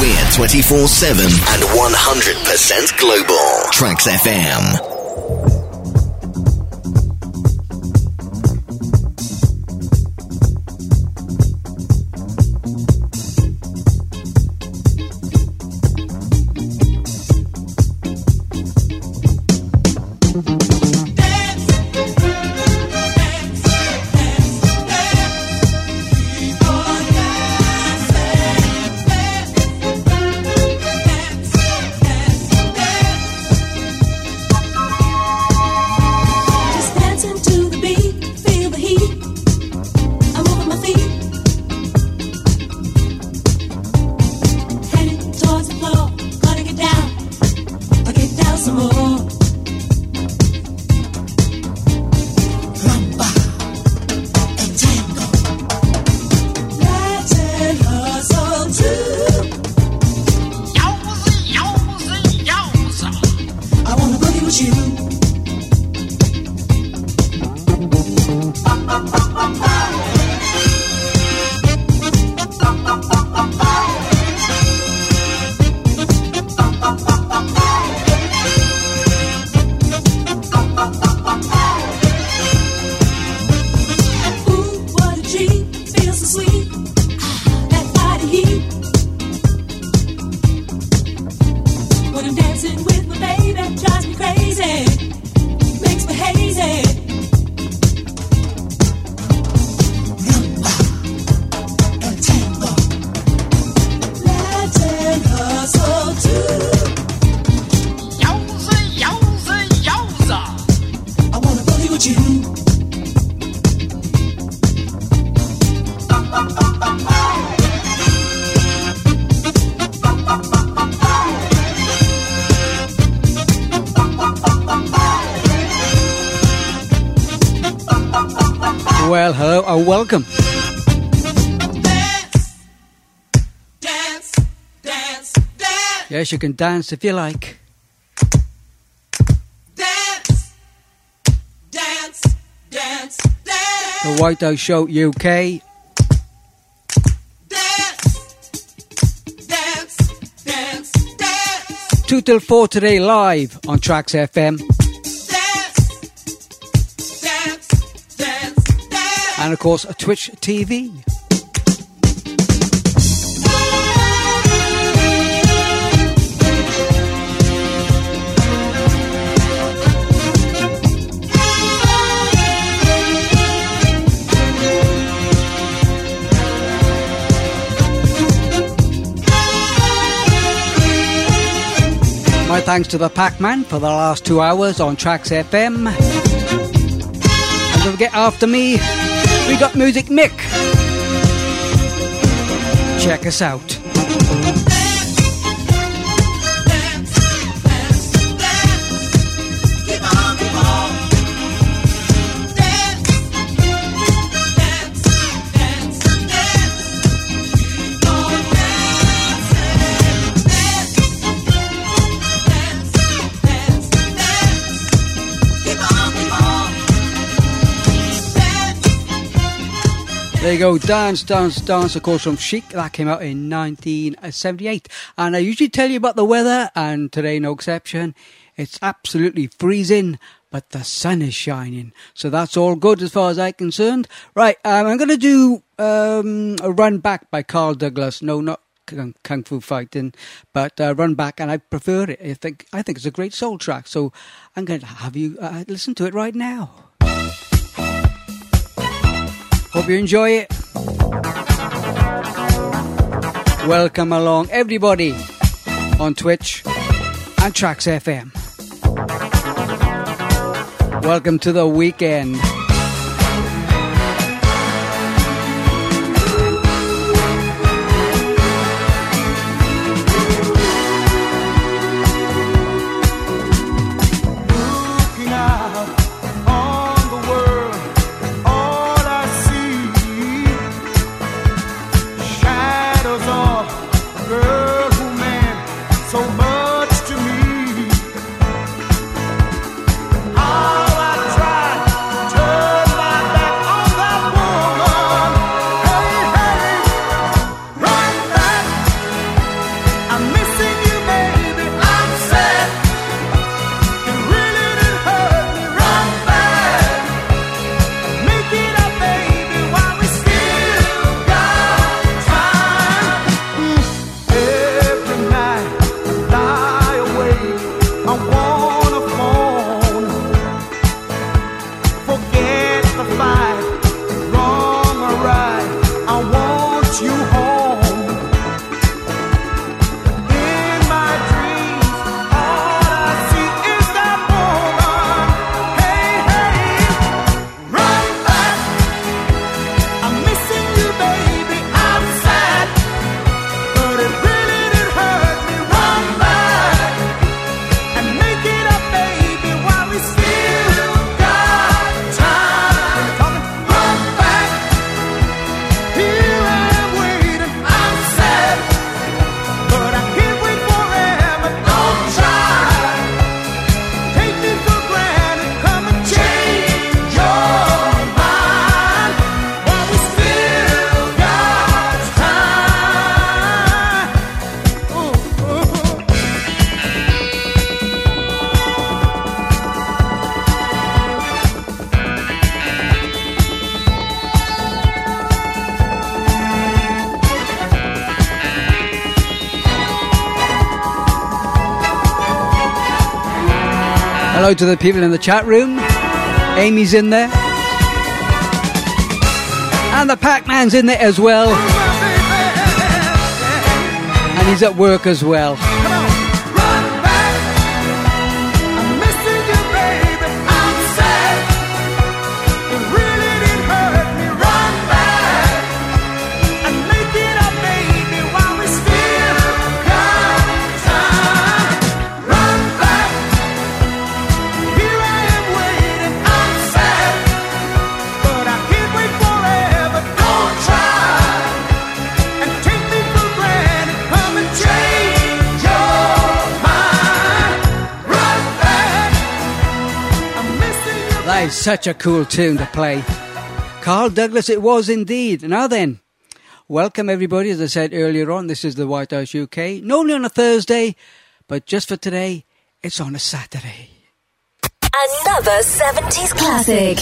We're 24 7 and 100% global. Tracks FM. Welcome. Dance, dance, dance. Yes, you can dance if you like. Dance, dance, dance, dance. The White House Show UK. Two till four today, live on Tracks FM. And of course Twitch TV. My thanks to the Pac-Man for the last two hours on Tracks FM. And don't forget after me, we got Music Mick. Check us out. There you go, Dance, Dance, Dance, of course, from Chic. That came out in 1978. And I usually tell you about the weather, and today, no exception. It's absolutely freezing, but the sun is shining. So that's all good as far as I'm concerned. Right, um, I'm going to do um, a run back by Carl Douglas. No, not kung fu fighting, but uh, run back, and I prefer it. I think I think it's a great soul track. So I'm going to have you uh, listen to it right now. Hope you enjoy it. Welcome along, everybody, on Twitch and Tracks FM. Welcome to the weekend. Hello to the people in the chat room. Amy's in there. And the Pac-Man's in there as well. And he's at work as well. Is such a cool tune to play. Carl Douglas, it was indeed. Now then, welcome everybody. As I said earlier on, this is the White House UK. Normally on a Thursday, but just for today, it's on a Saturday. Another 70s classic.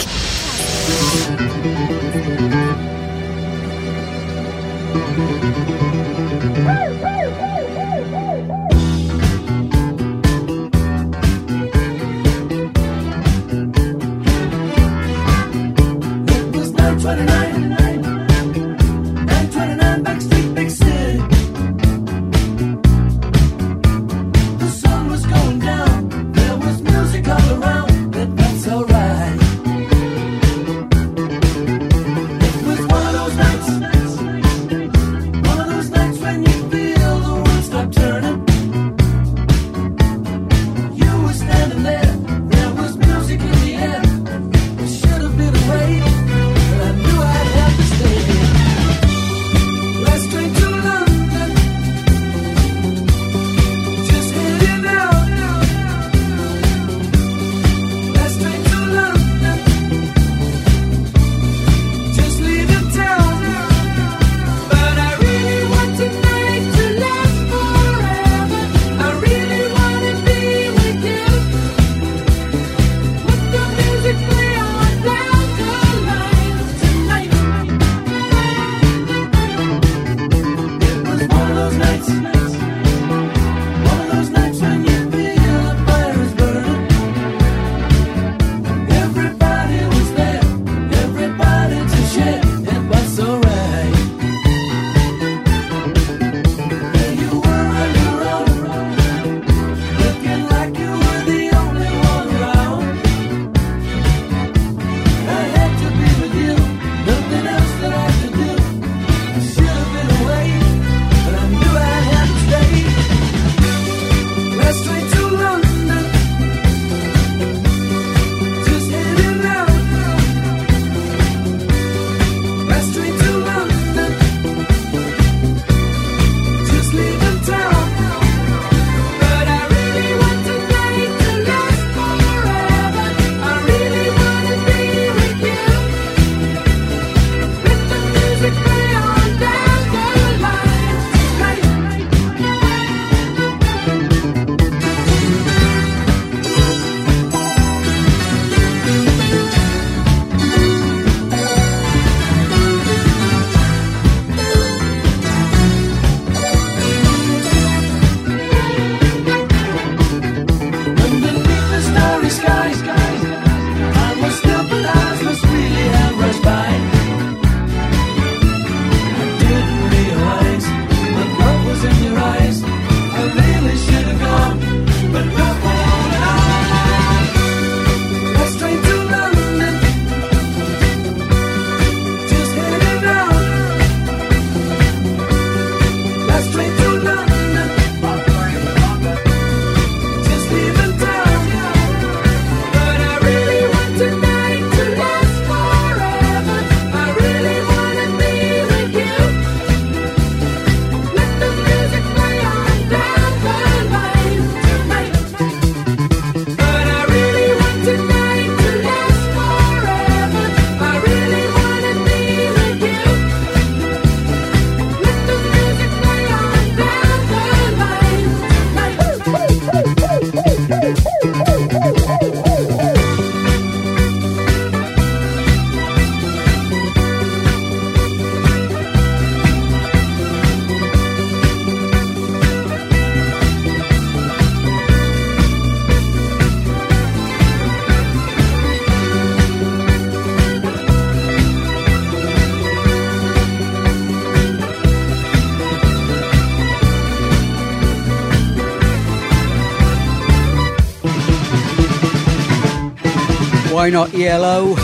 Why not ELO?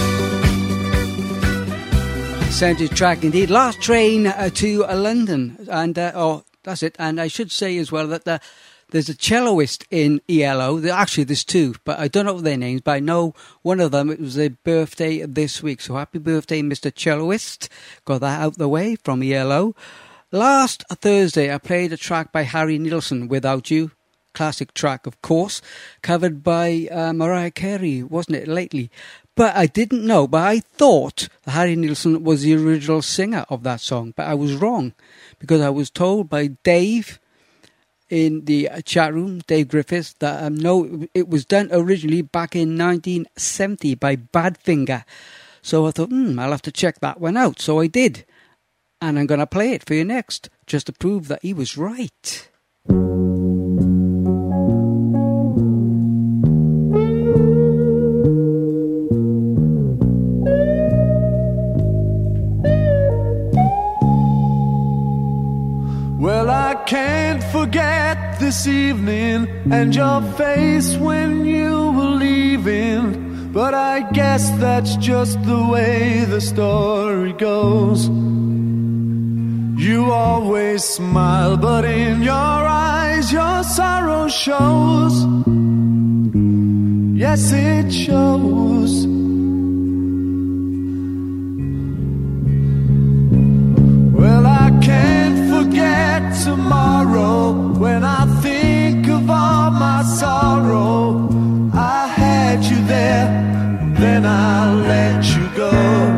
Sounded track indeed. Last train uh, to uh, London, and uh, oh, that's it. And I should say as well that the, there's a celloist in ELO. Actually, there's two, but I don't know their names. But I know one of them. It was their birthday this week, so happy birthday, Mr. Celloist! Got that out the way from ELO. Last Thursday, I played a track by Harry Nilsson, "Without You." Classic track, of course, covered by uh, Mariah Carey, wasn't it, lately? But I didn't know, but I thought Harry Nilsson was the original singer of that song, but I was wrong because I was told by Dave in the chat room, Dave Griffiths, that um, no, it was done originally back in 1970 by Badfinger. So I thought, hmm, I'll have to check that one out. So I did. And I'm going to play it for you next, just to prove that he was right. I can't forget this evening and your face when you were leaving. But I guess that's just the way the story goes. You always smile, but in your eyes, your sorrow shows. Yes, it shows. Forget tomorrow when I think of all my sorrow. I had you there, then I let you go.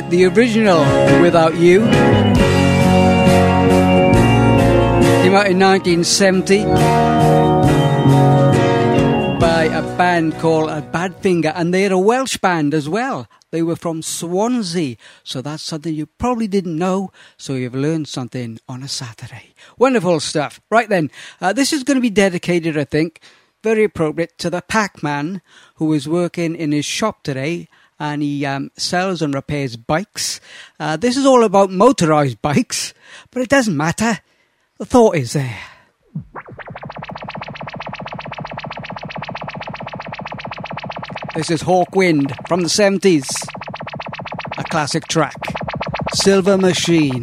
It, the original Without You. Came out in 1970 by a band called Badfinger, and they're a Welsh band as well. They were from Swansea, so that's something you probably didn't know. So you've learned something on a Saturday. Wonderful stuff. Right then, uh, this is going to be dedicated, I think, very appropriate to the Pac-Man who is working in his shop today and he um, sells and repairs bikes. Uh, this is all about motorized bikes, but it doesn't matter. The thought is there. This is Hawkwind from the 70s. A classic track. Silver Machine.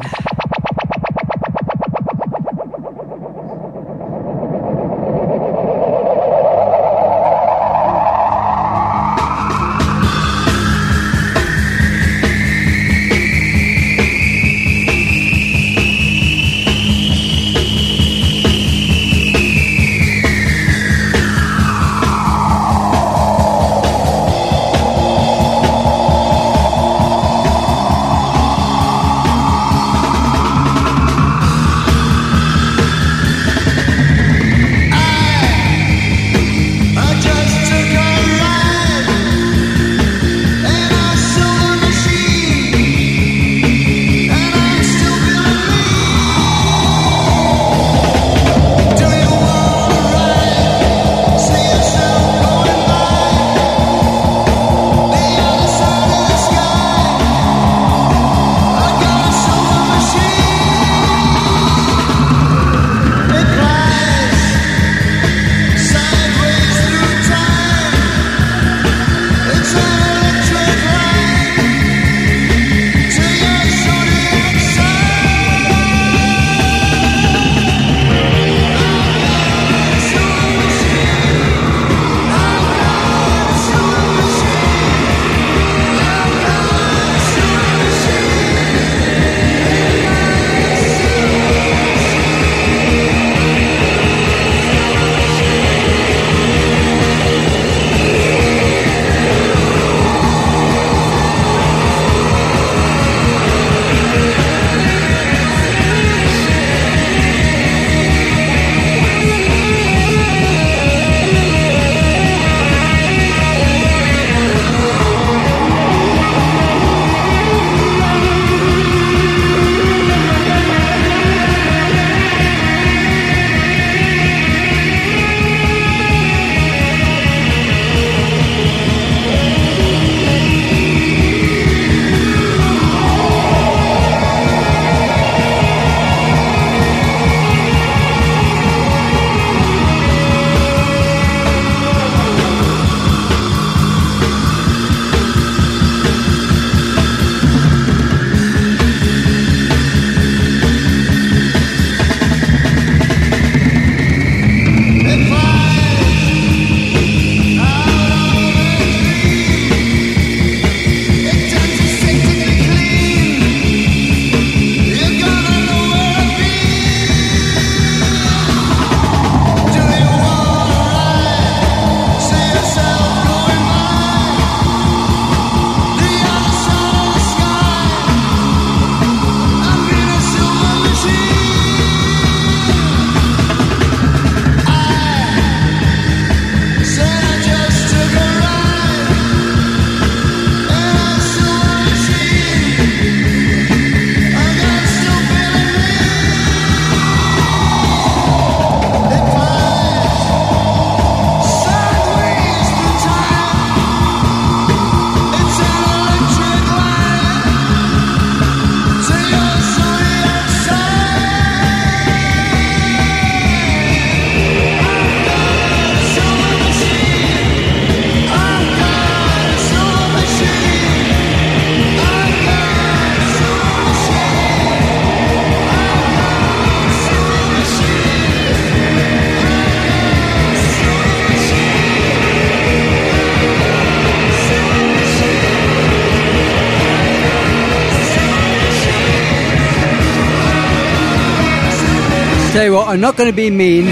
you what, I'm not going to be mean.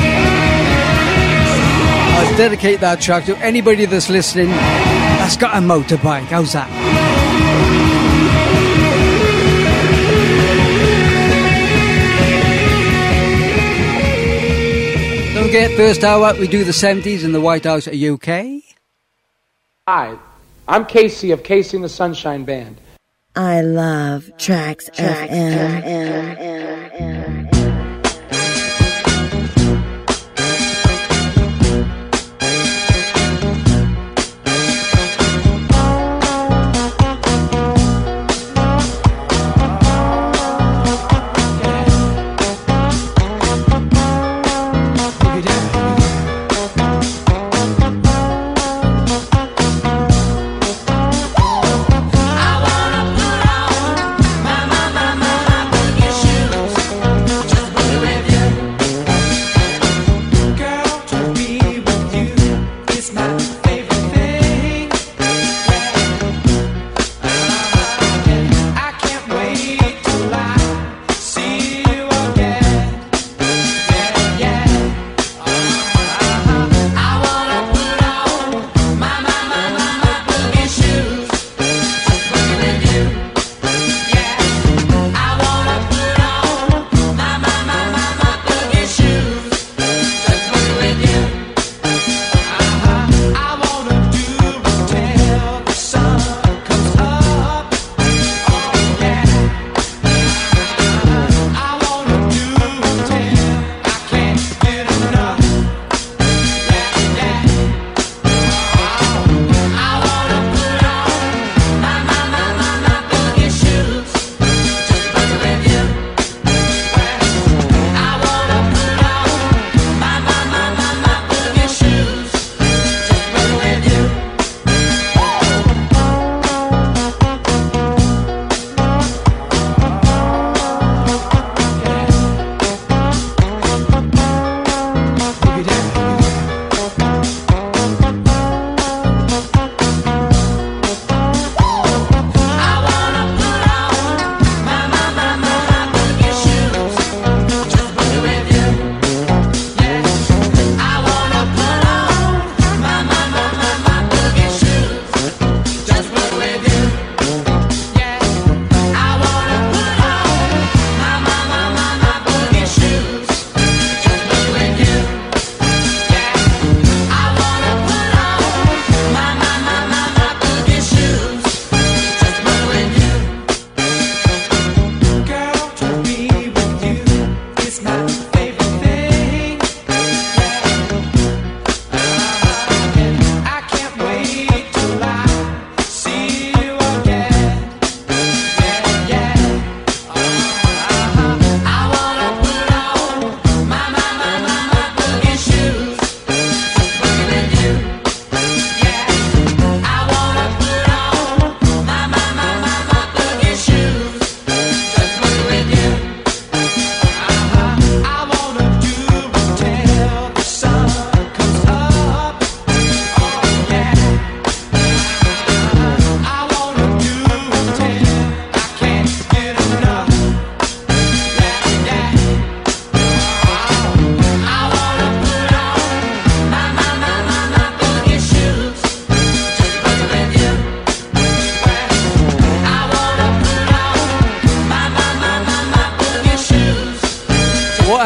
I dedicate that track to anybody that's listening that's got a motorbike. How's that? forget, first hour, we do the 70s in the White House UK. Hi, I'm KC of KC and the Sunshine Band. I love tracks, tracks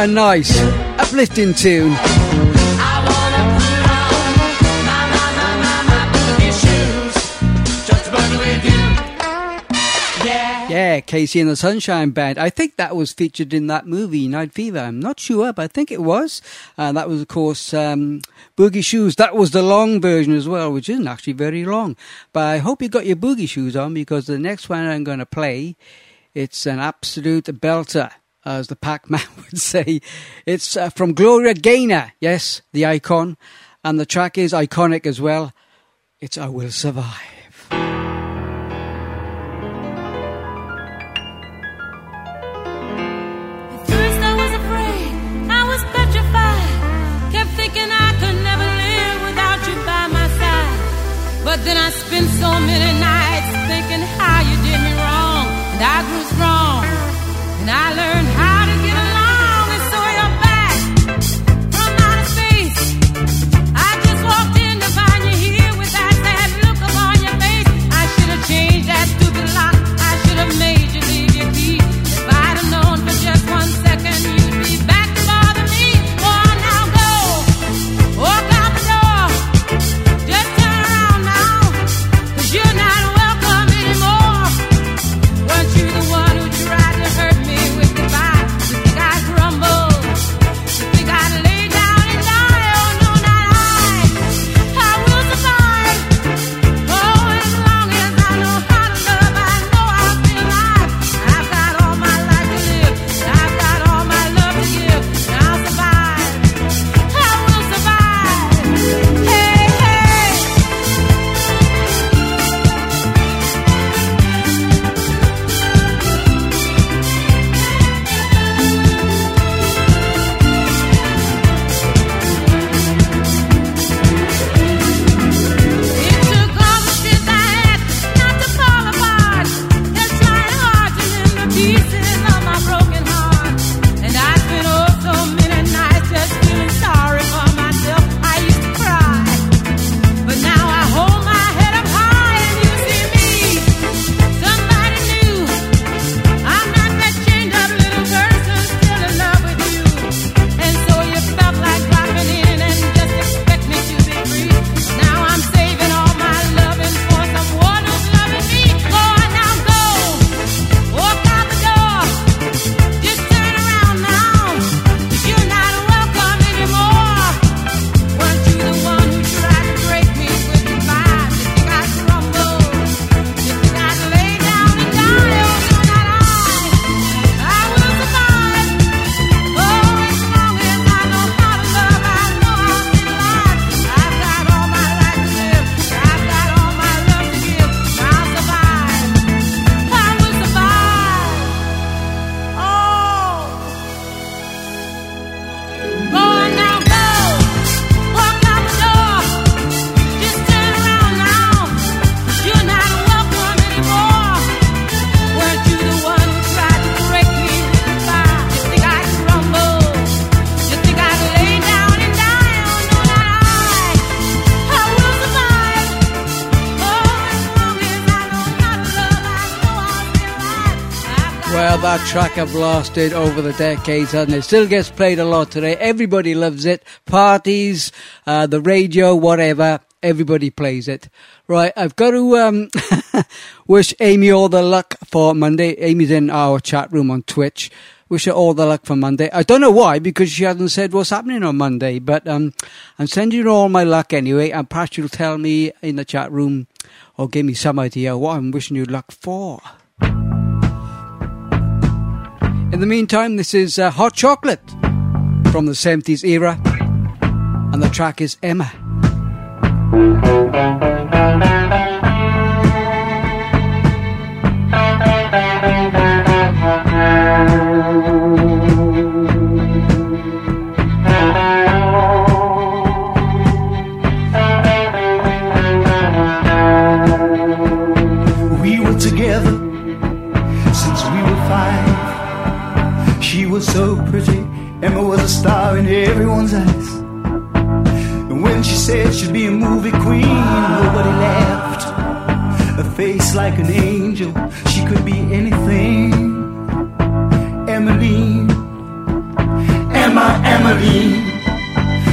nice, uplifting tune. Yeah, KC and the Sunshine Band. I think that was featured in that movie, Night Fever. I'm not sure, but I think it was. And uh, that was, of course, um, Boogie Shoes. That was the long version as well, which isn't actually very long. But I hope you got your boogie shoes on because the next one I'm going to play, it's an absolute belter as the Pac-Man would say. It's uh, from Gloria Gaynor, yes, the icon, and the track is iconic as well. It's I Will Survive. But then I spent so many nights have lasted over the decades and it still gets played a lot today. Everybody loves it. Parties, uh, the radio, whatever. Everybody plays it. Right, I've got to um, wish Amy all the luck for Monday. Amy's in our chat room on Twitch. Wish her all the luck for Monday. I don't know why, because she hasn't said what's happening on Monday, but um, I'm sending her all my luck anyway, and perhaps you'll tell me in the chat room or give me some idea what I'm wishing you luck for. In the meantime, this is uh, Hot Chocolate from the 70s era, and the track is Emma. Star in everyone's eyes. And when she said she'd be a movie queen, nobody laughed. A face like an angel, she could be anything. Emmeline, Emma, Emmeline,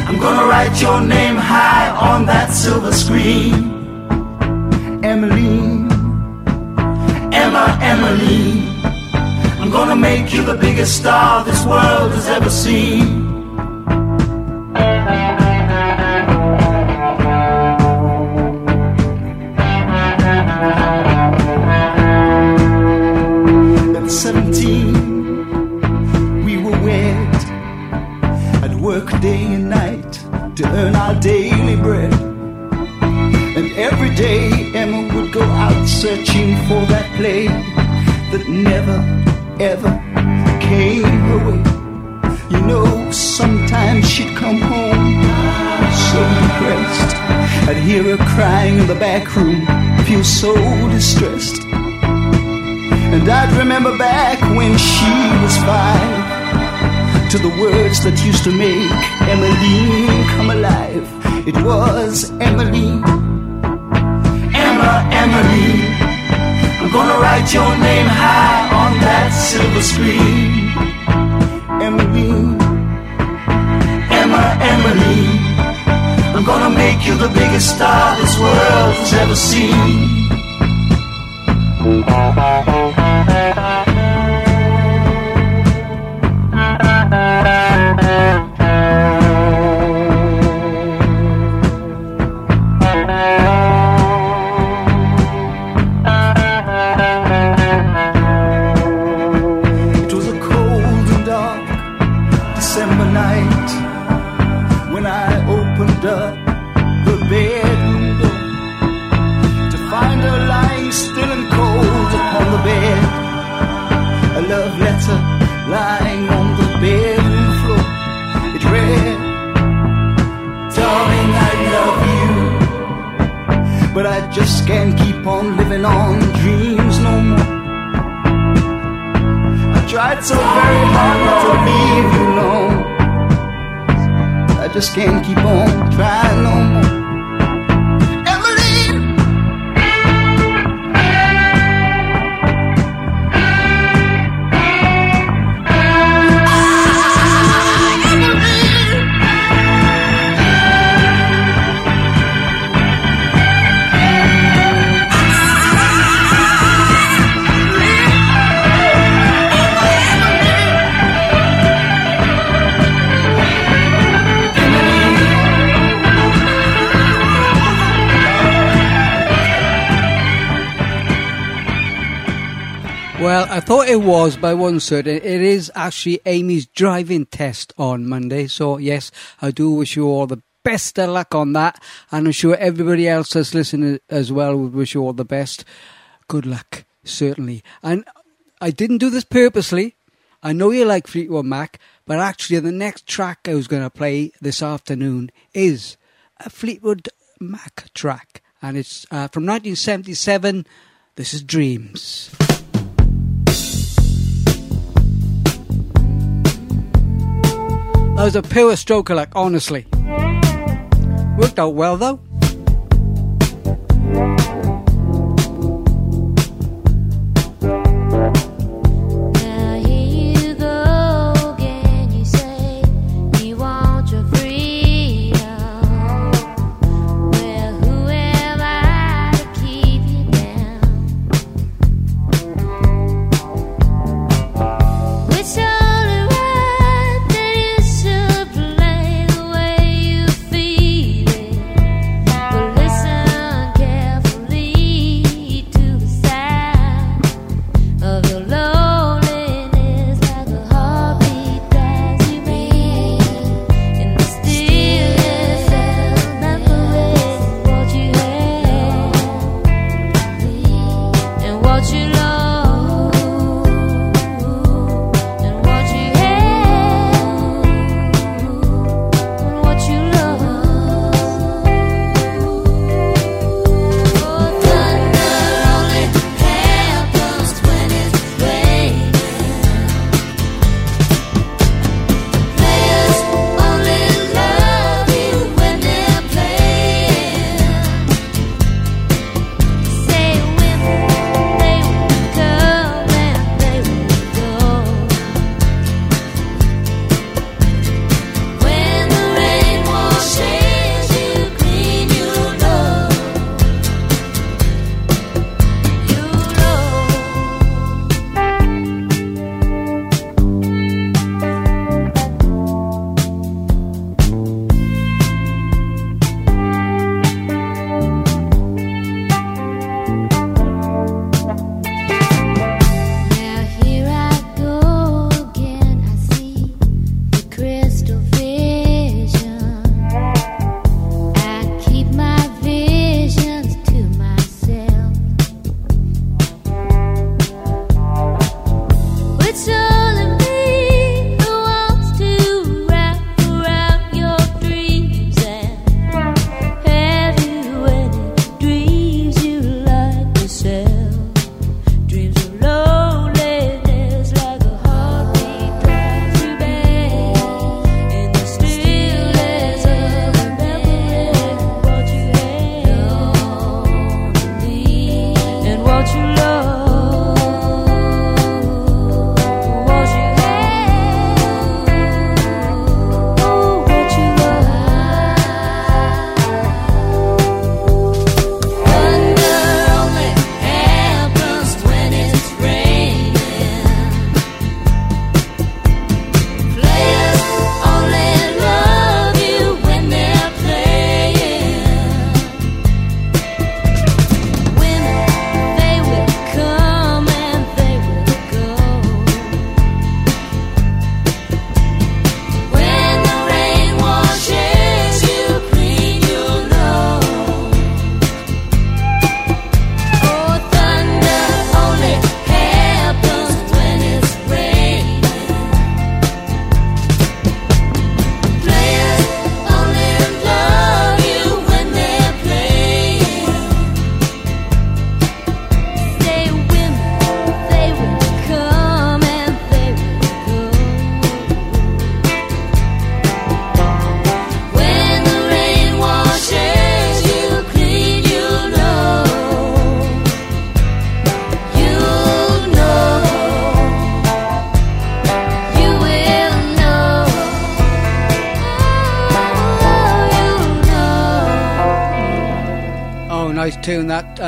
I'm gonna write your name high on that silver screen. Emmeline, Emma, Emmeline. Gonna make you the biggest star this world has ever seen. At 17, we were wed. I'd work day and night to earn our daily bread. And every day Emma would go out searching for that play that never, crying in the back room, I feel so distressed. And I'd remember back when she was five to the words that used to make Emily come alive. It was Emily. Emma, Emily. I'm gonna write your name high on that silver screen. Emily, Emma, Emily. Gonna make you the biggest star this world has ever seen. Just can't keep on Was, by wasn't certain. It is actually Amy's driving test on Monday. So, yes, I do wish you all the best of luck on that. And I'm sure everybody else that's listening as well would wish you all the best. Good luck, certainly. And I didn't do this purposely. I know you like Fleetwood Mac, but actually, the next track I was going to play this afternoon is a Fleetwood Mac track. And it's uh, from 1977. This is Dreams. That was a pure stroke like honestly. Worked out well though.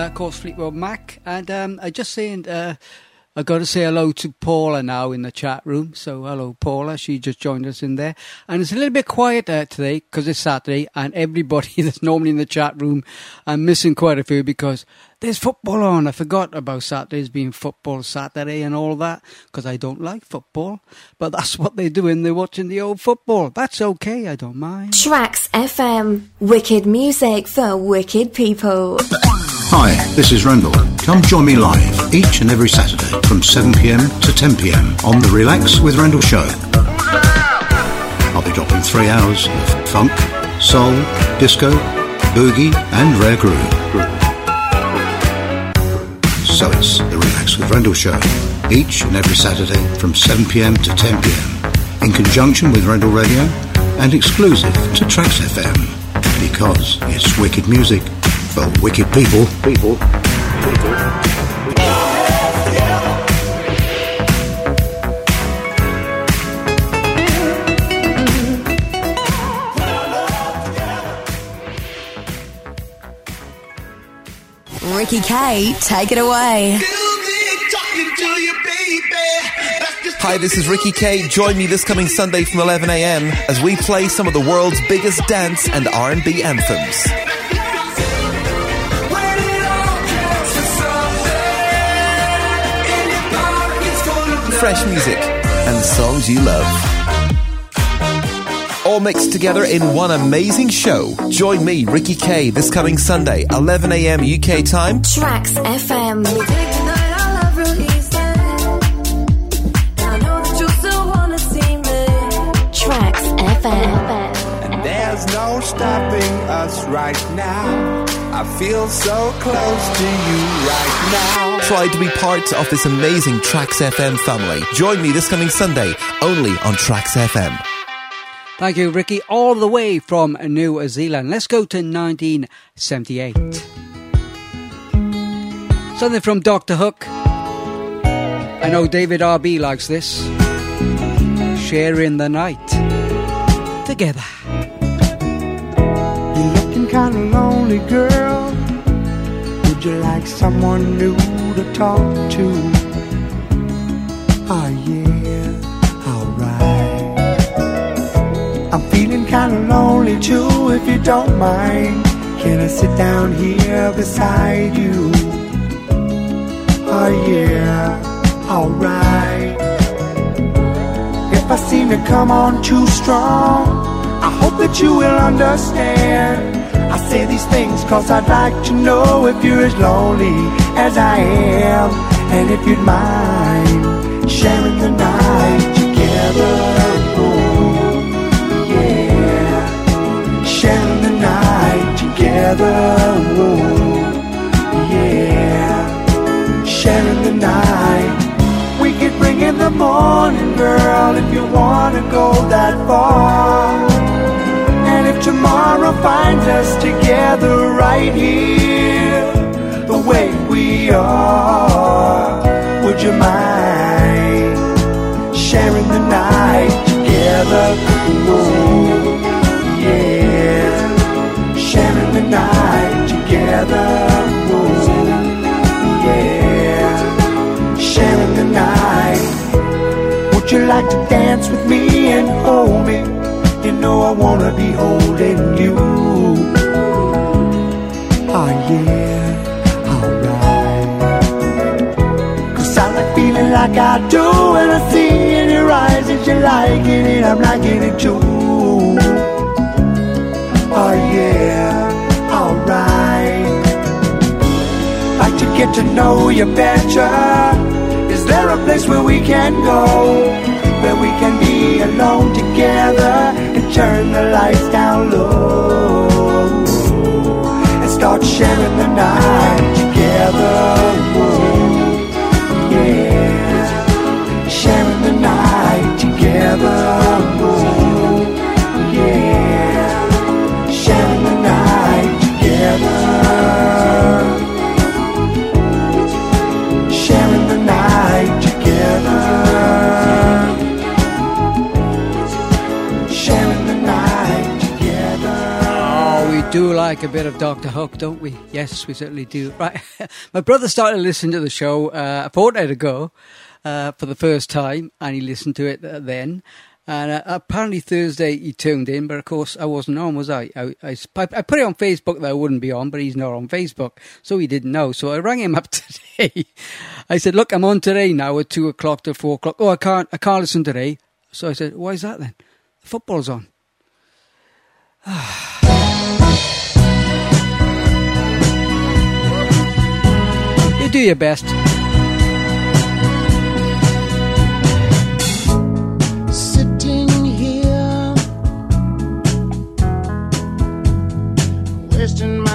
Of course, Fleetwood Mac. And um, I just saying, uh, I got to say hello to Paula now in the chat room. So hello, Paula. She just joined us in there, and it's a little bit quieter today because it's Saturday, and everybody that's normally in the chat room, I'm missing quite a few because there's football on. I forgot about Saturdays being football Saturday and all that because I don't like football, but that's what they're doing. They're watching the old football. That's okay. I don't mind. Tracks FM. Wicked music for wicked people. Hi, this is Rendell. Come join me live each and every Saturday from 7pm to 10pm on the Relax with Rendell show. I'll be dropping three hours of funk, soul, disco, boogie, and rare groove. So it's the Relax with Rendell show each and every Saturday from 7pm to 10pm in conjunction with Rendell Radio and exclusive to Tracks FM because it's wicked music for wicked people. People. People. Ricky K, take it away. Hi, this is Ricky K. Join me this coming Sunday from 11 a.m. as we play some of the world's biggest dance and R&B anthems. Fresh music and songs you love. All mixed together in one amazing show. Join me, Ricky K, this coming Sunday, 11 a.m. UK time. Tracks FM. Stopping us right now. I feel so close to you right now. Try to be part of this amazing Tracks FM family. Join me this coming Sunday, only on Tracks FM. Thank you, Ricky. All the way from New Zealand. Let's go to 1978. Something from Doctor Hook. I know David R.B. likes this. Sharing the night together. Looking kinda lonely, girl. Would you like someone new to talk to? Oh, yeah, alright. I'm feeling kinda lonely too, if you don't mind. Can I sit down here beside you? Oh, yeah, alright. If I seem to come on too strong, I hope that you will understand. I say these things cause I'd like to know if you're as lonely as I am and if you'd mind sharing the night together. Oh, yeah, sharing the night together. Oh, yeah, sharing the night. We could bring in the morning, girl, if you wanna go that far. Tomorrow finds us together right here, the way we are, would you mind sharing the night together? Ooh, yeah, sharing the night together. Yeah, sharing the night. Would you like to dance with me and hold me? Know I wanna be holding you. Oh yeah, alright. Cause I like feeling like I do when I see in your eyes that you're liking it, I'm liking it too. Oh yeah, alright. Like to get to know you better. Is there a place where we can go? Where we can be alone together turn the lights down low and start sharing the night together. Yeah, sharing the night together. Whoa, do like a bit of Doctor Hook, don't we? Yes, we certainly do. Right, my brother started listening to the show uh, a fortnight ago uh, for the first time, and he listened to it uh, then. And uh, apparently Thursday he tuned in, but of course I wasn't on, was I? I, I? I put it on Facebook that I wouldn't be on, but he's not on Facebook, so he didn't know. So I rang him up today. I said, "Look, I'm on today now at two o'clock to four o'clock. Oh, I can't, I can't listen today." So I said, "Why is that then? The football's on." Do your best. sitting here wasting my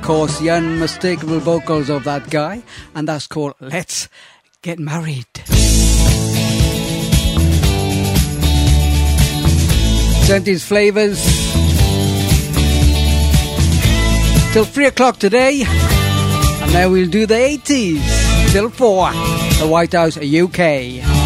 of course, the unmistakable vocals of that guy, and that's called Let's Get Married. Seventies flavours. Till three o'clock today, and then we'll do the 80s till four, the White House, UK.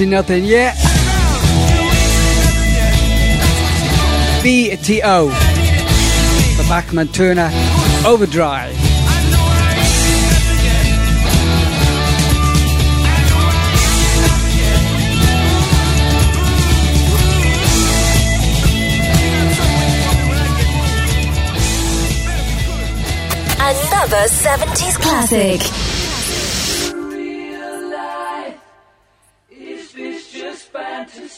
Nothing Nothing Yet. BTO. The Bachman Turner Overdrive. Another 70s classic.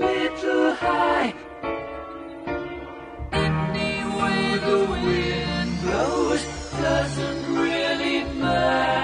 little high. Any way the wind blows doesn't really matter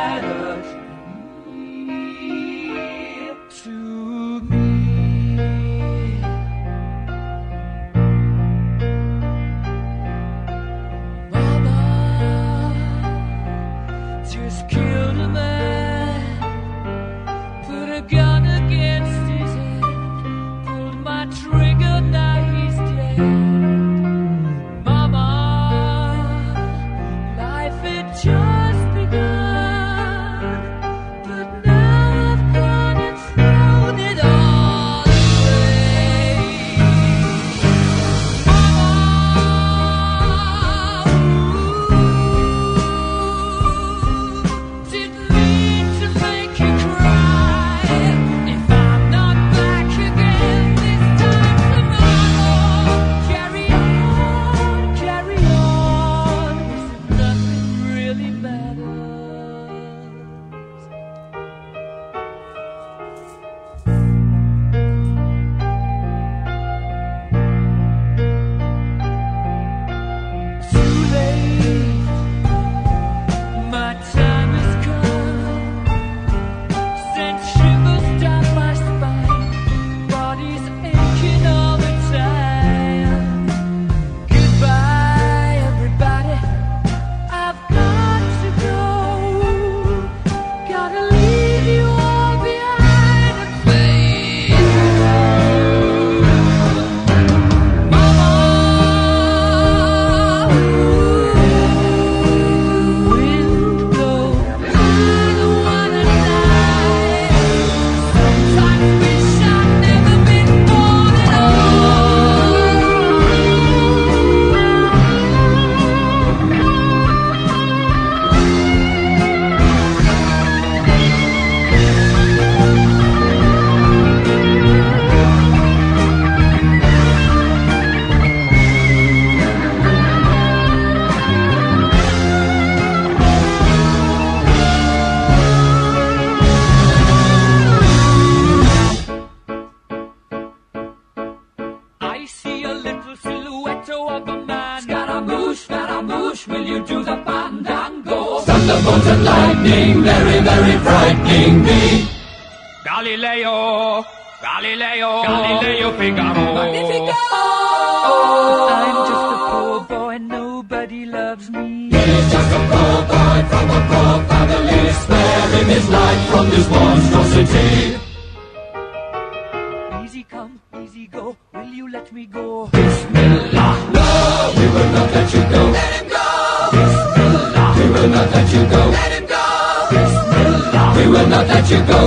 will not let you go. Let him go. Bismillah, we will not let you go.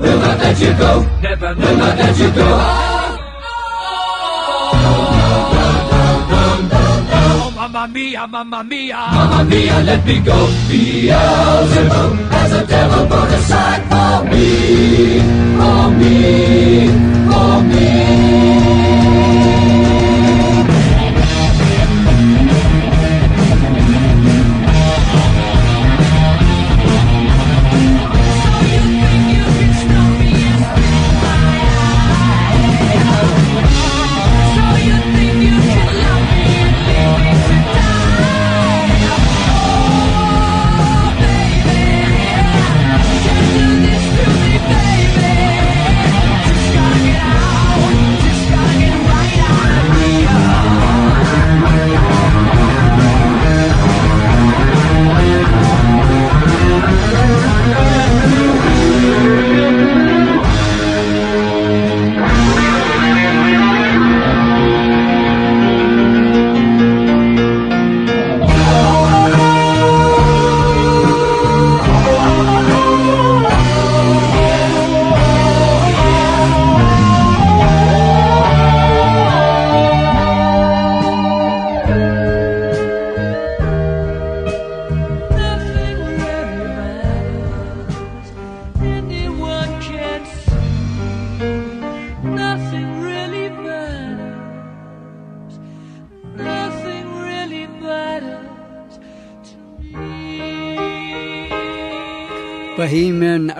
We will not let you go. Never, will not let you go. Oh, Mamma mia, mamma mia, mamma mia, let me go. Beelzebub has a devil put aside for me, for me, for me.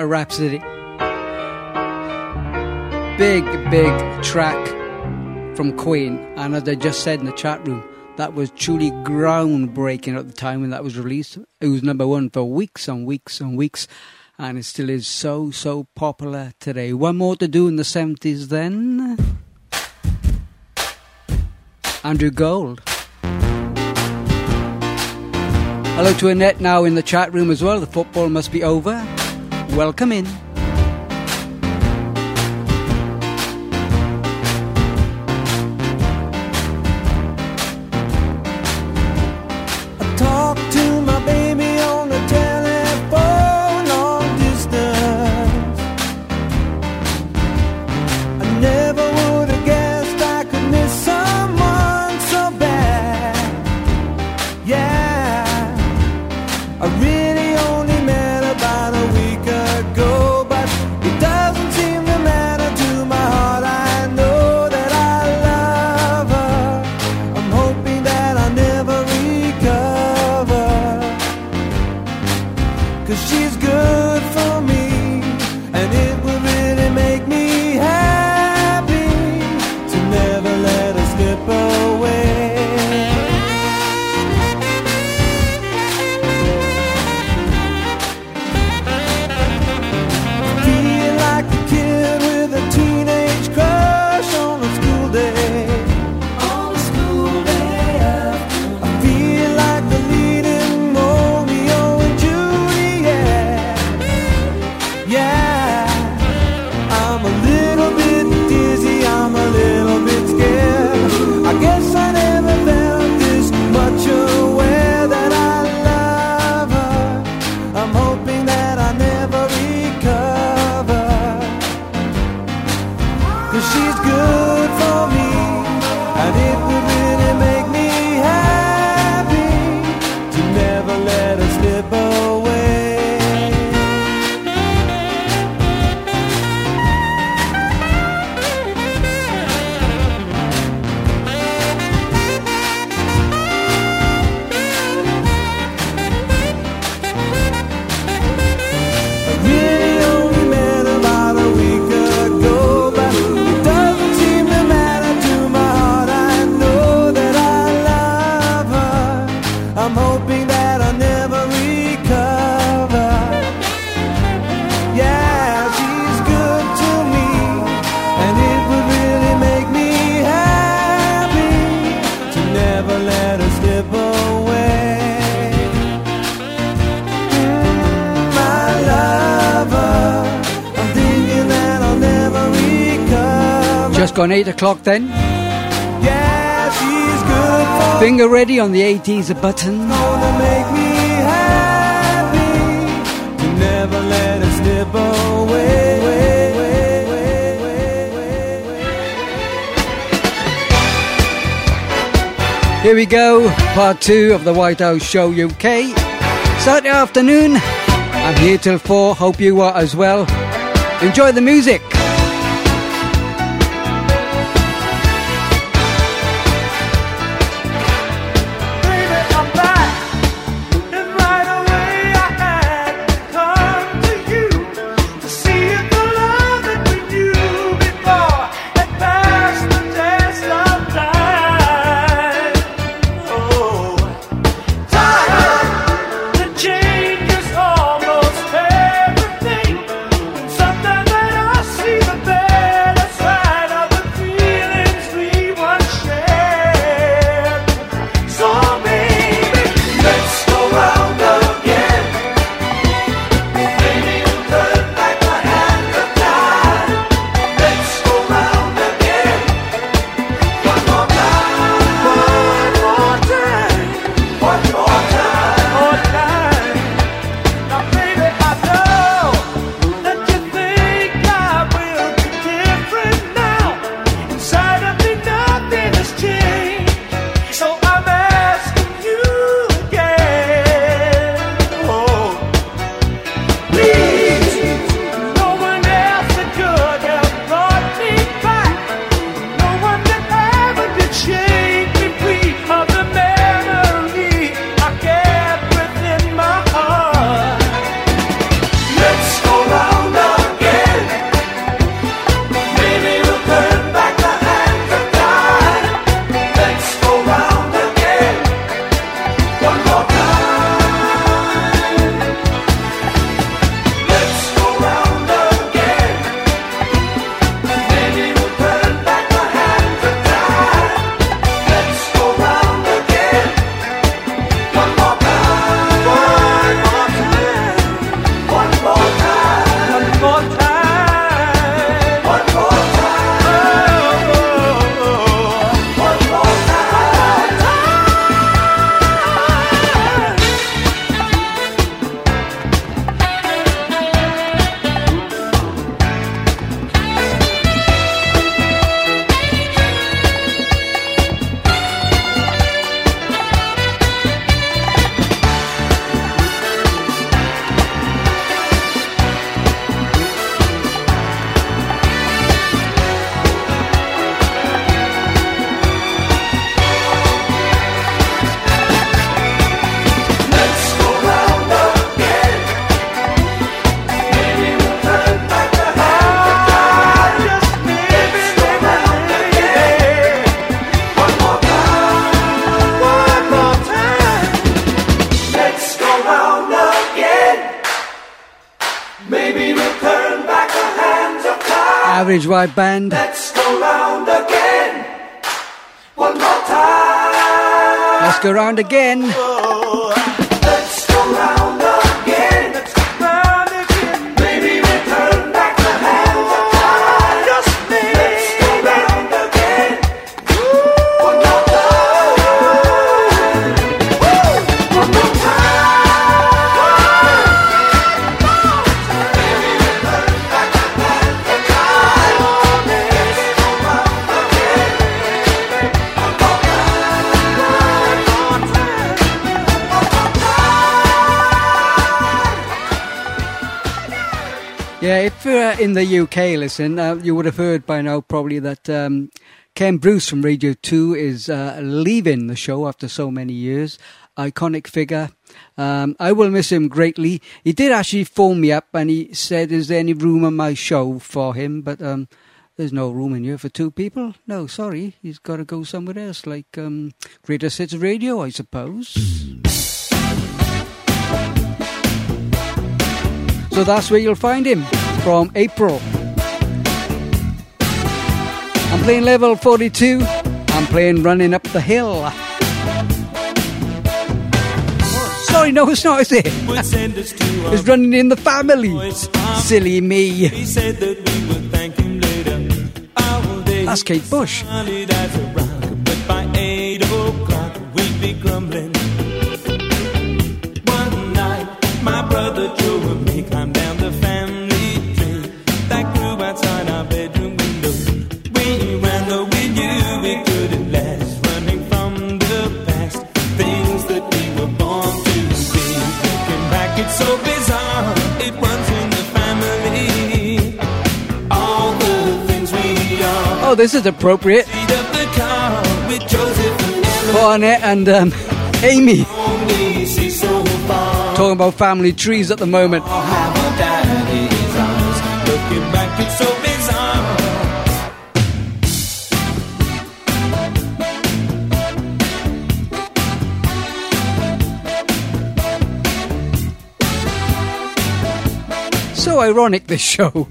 Rhapsody. Big, big track from Queen. And as I just said in the chat room, that was truly groundbreaking at the time when that was released. It was number one for weeks and weeks and weeks, and it still is so, so popular today. One more to do in the 70s then. Andrew Gold. Hello to Annette now in the chat room as well. The football must be over. Welcome in. 8 o'clock then. Yeah, Finger ready on the 80s, a button. Here we go, part two of the White House Show UK. Saturday afternoon, I'm here till four. Hope you are as well. Enjoy the music. Average White Band. Let's go round again. One more time. Let's go round again. Whoa. in the UK, listen, uh, you would have heard by now probably that um, Ken Bruce from Radio 2 is uh, leaving the show after so many years. Iconic figure. Um, I will miss him greatly. He did actually phone me up and he said, Is there any room on my show for him? But um, there's no room in here for two people. No, sorry. He's got to go somewhere else, like um, Greatest Hits Radio, I suppose. So that's where you'll find him from April. I'm playing Level 42. I'm playing Running Up the Hill. Sorry, no, it's not, is it? it's running in the family. Silly me. That's Kate Bush. oh, this is appropriate. For and um, Amy. Talking about family trees at the moment. So ironic, this show.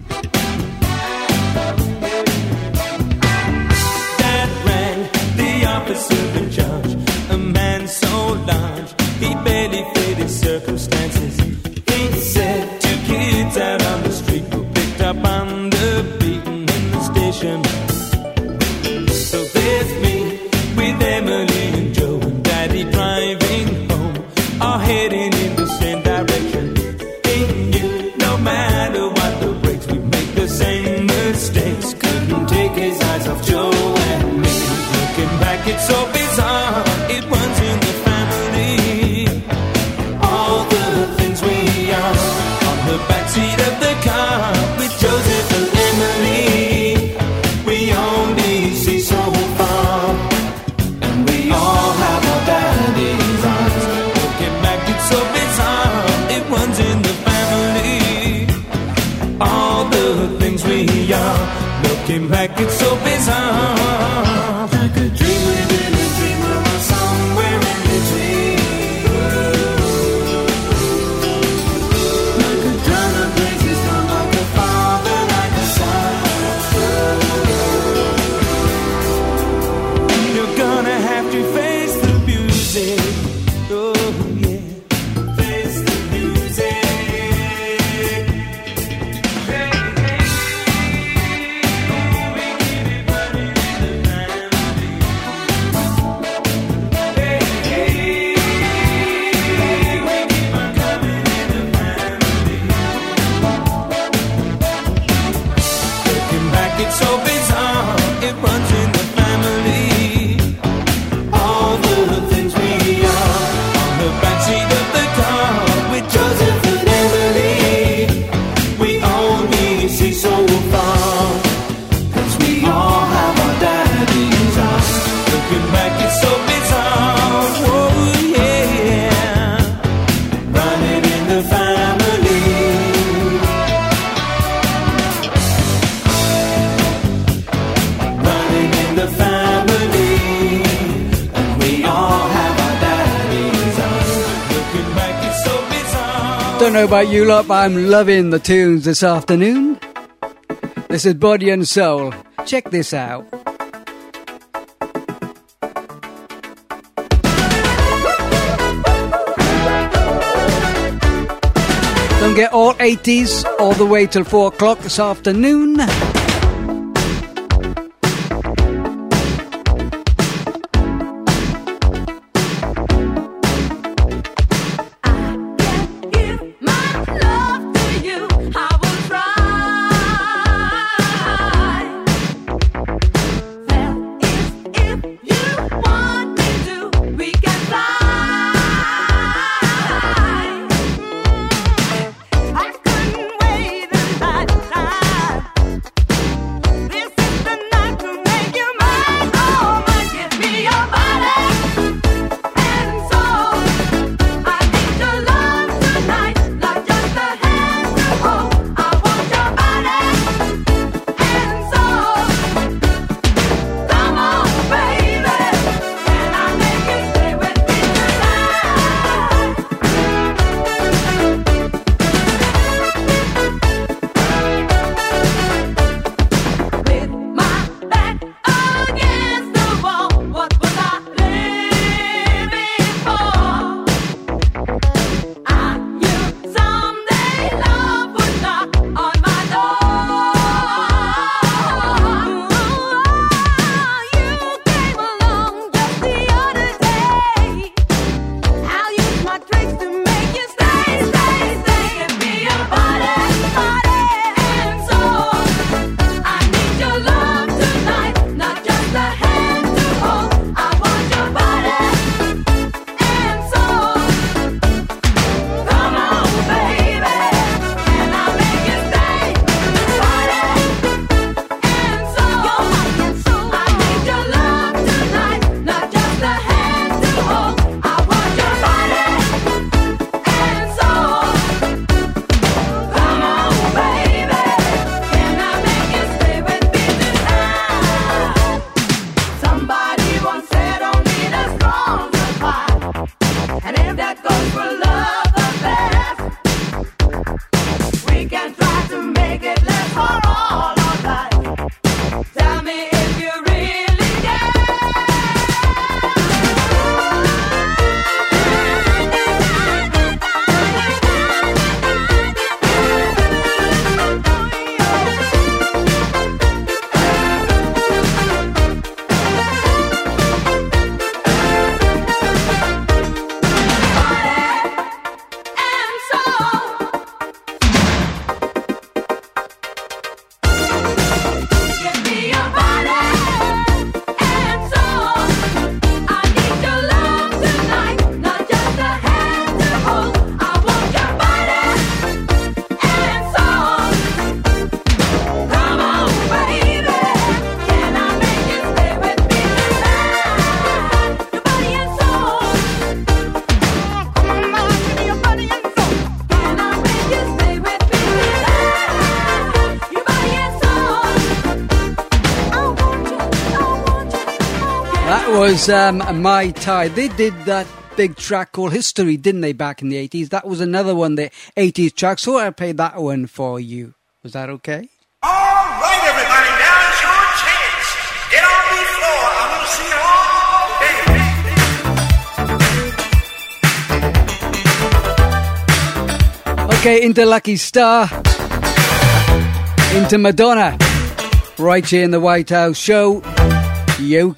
circumstance. about you lot, but I'm loving the tunes this afternoon. This is Body and Soul. Check this out. Don't get all 80s all the way till 4 o'clock this afternoon. Was um, Mai Tai. They did that big track called History, didn't they, back in the 80s? That was another one, the 80s track, so I played that one for you. Was that okay? All right, everybody, now it's your chance. Get on the floor. I want to see you all. Okay, into Lucky Star, into Madonna, right here in the White House show. You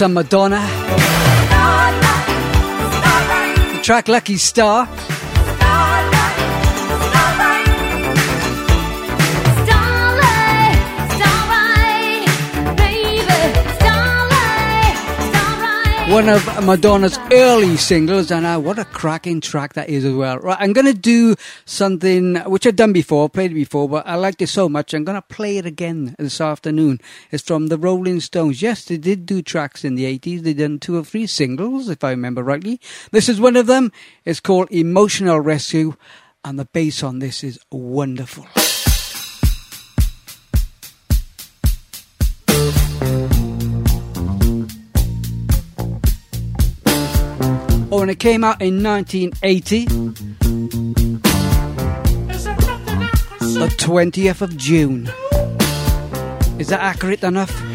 some Madonna. The track Lucky Star. One of Madonna's early singles, and uh, what a cracking track that is as well. Right, I'm going to do something which I've done before, played it before, but I liked it so much, I'm going to play it again this afternoon. It's from the Rolling Stones. Yes, they did do tracks in the 80s. They done two or three singles, if I remember rightly. This is one of them. It's called Emotional Rescue, and the bass on this is wonderful. Oh, and it came out in 1980. 20th of June. Is that accurate enough?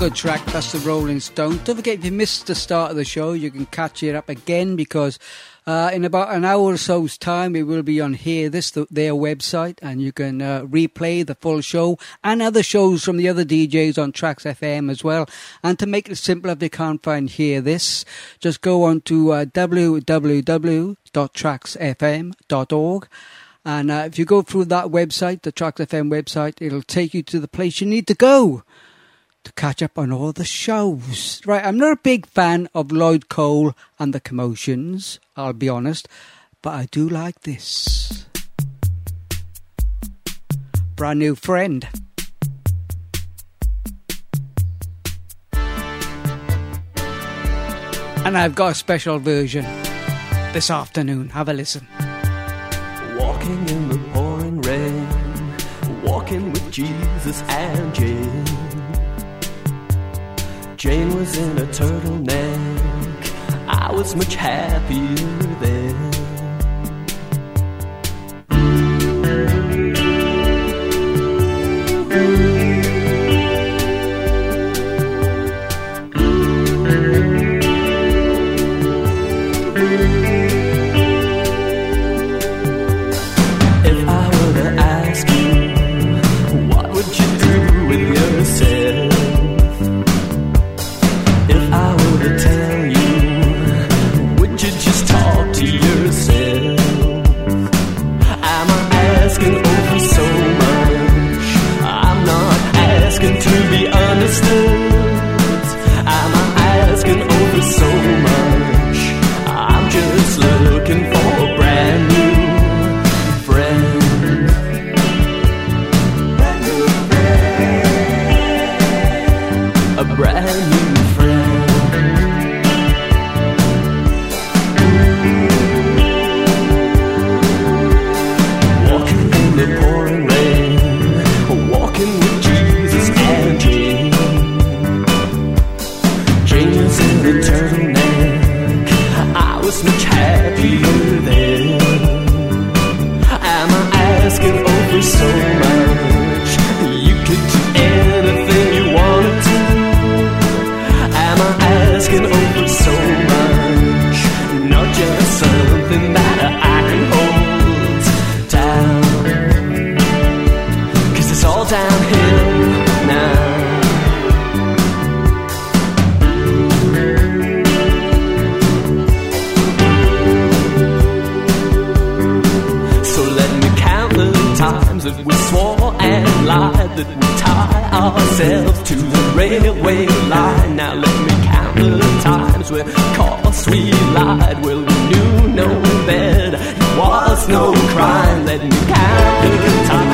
Good track. That's the Rolling Stones. Don't forget, if you missed the start of the show, you can catch it up again because uh, in about an hour or so's time, it will be on here, this their website, and you can uh, replay the full show and other shows from the other DJs on Tracks FM as well. And to make it simpler, if you can't find here This, just go on to uh, www.tracksfm.org. And uh, if you go through that website, the Tracks FM website, it'll take you to the place you need to go to catch up on all the shows. Right, I'm not a big fan of Lloyd Cole and the Commotions, I'll be honest, but I do like this. Brand new friend. And I've got a special version this afternoon. Have a listen. Walking in the pouring rain, walking with Jesus and Jane. Jane was in a turtleneck. I was much happier ourselves to the railway line. Now let me count the times where course we lied. Well, we knew no better. It was no crime. Let me count the times.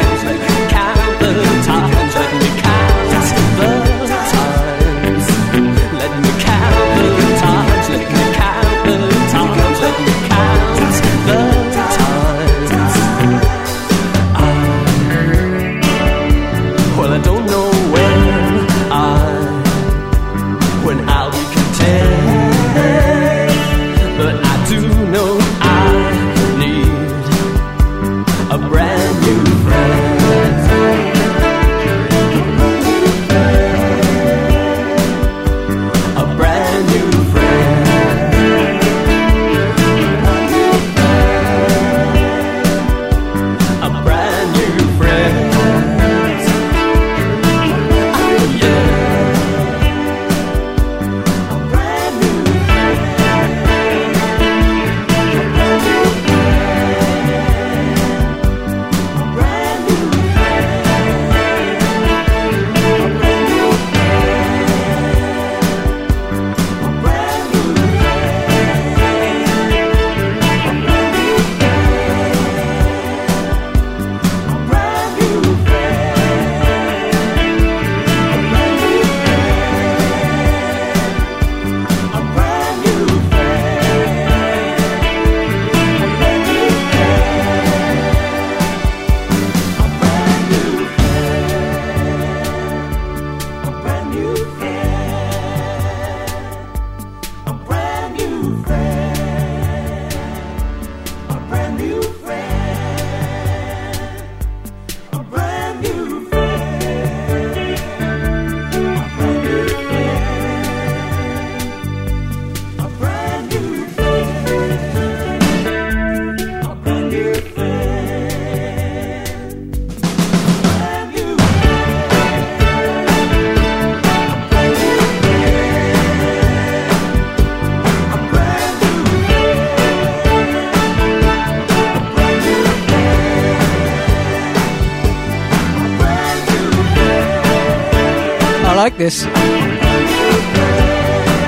like this.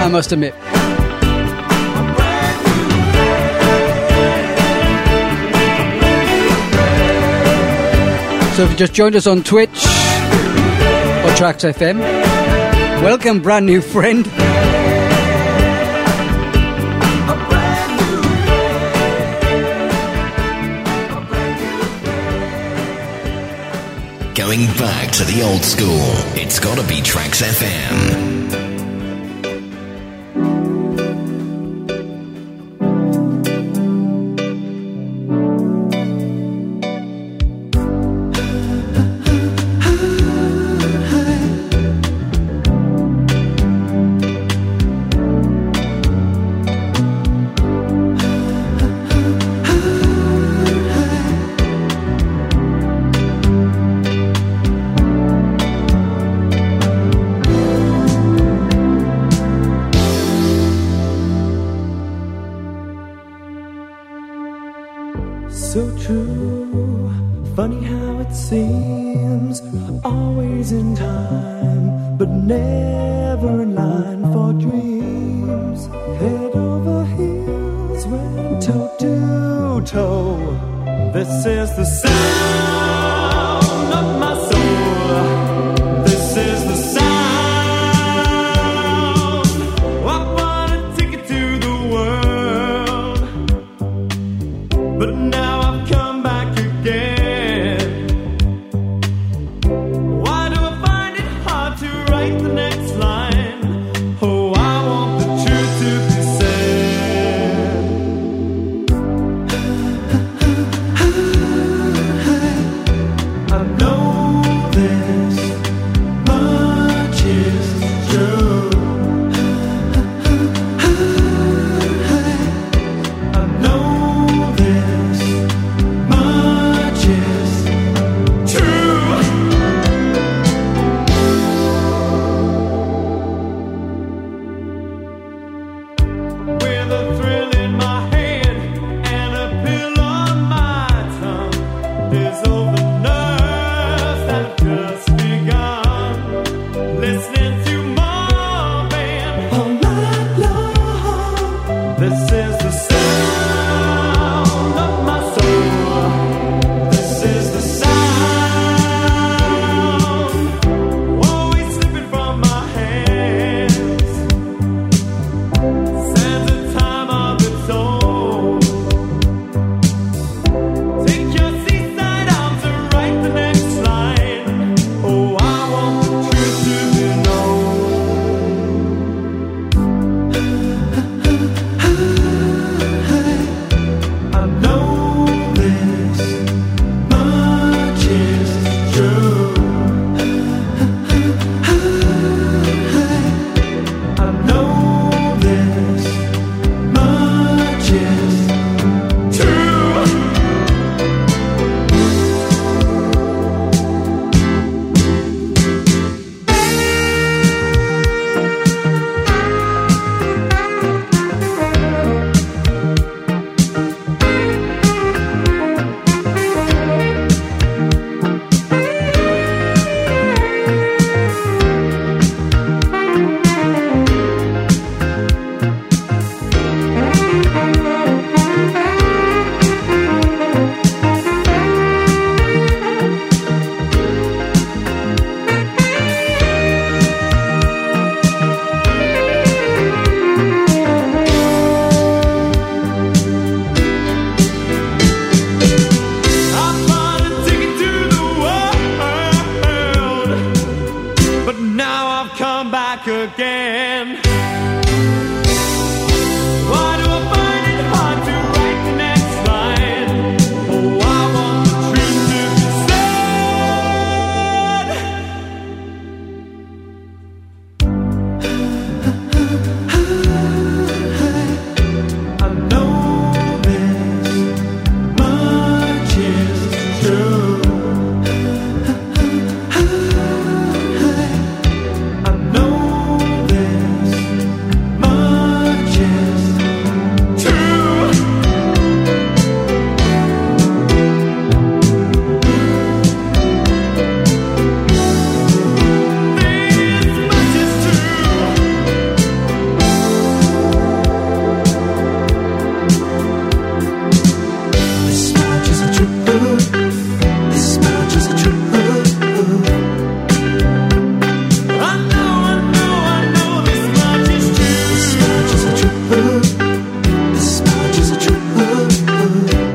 I must admit. So if you just joined us on Twitch or Tracks FM, welcome, brand new friend. Going to the old school. It's gotta be Tracks FM.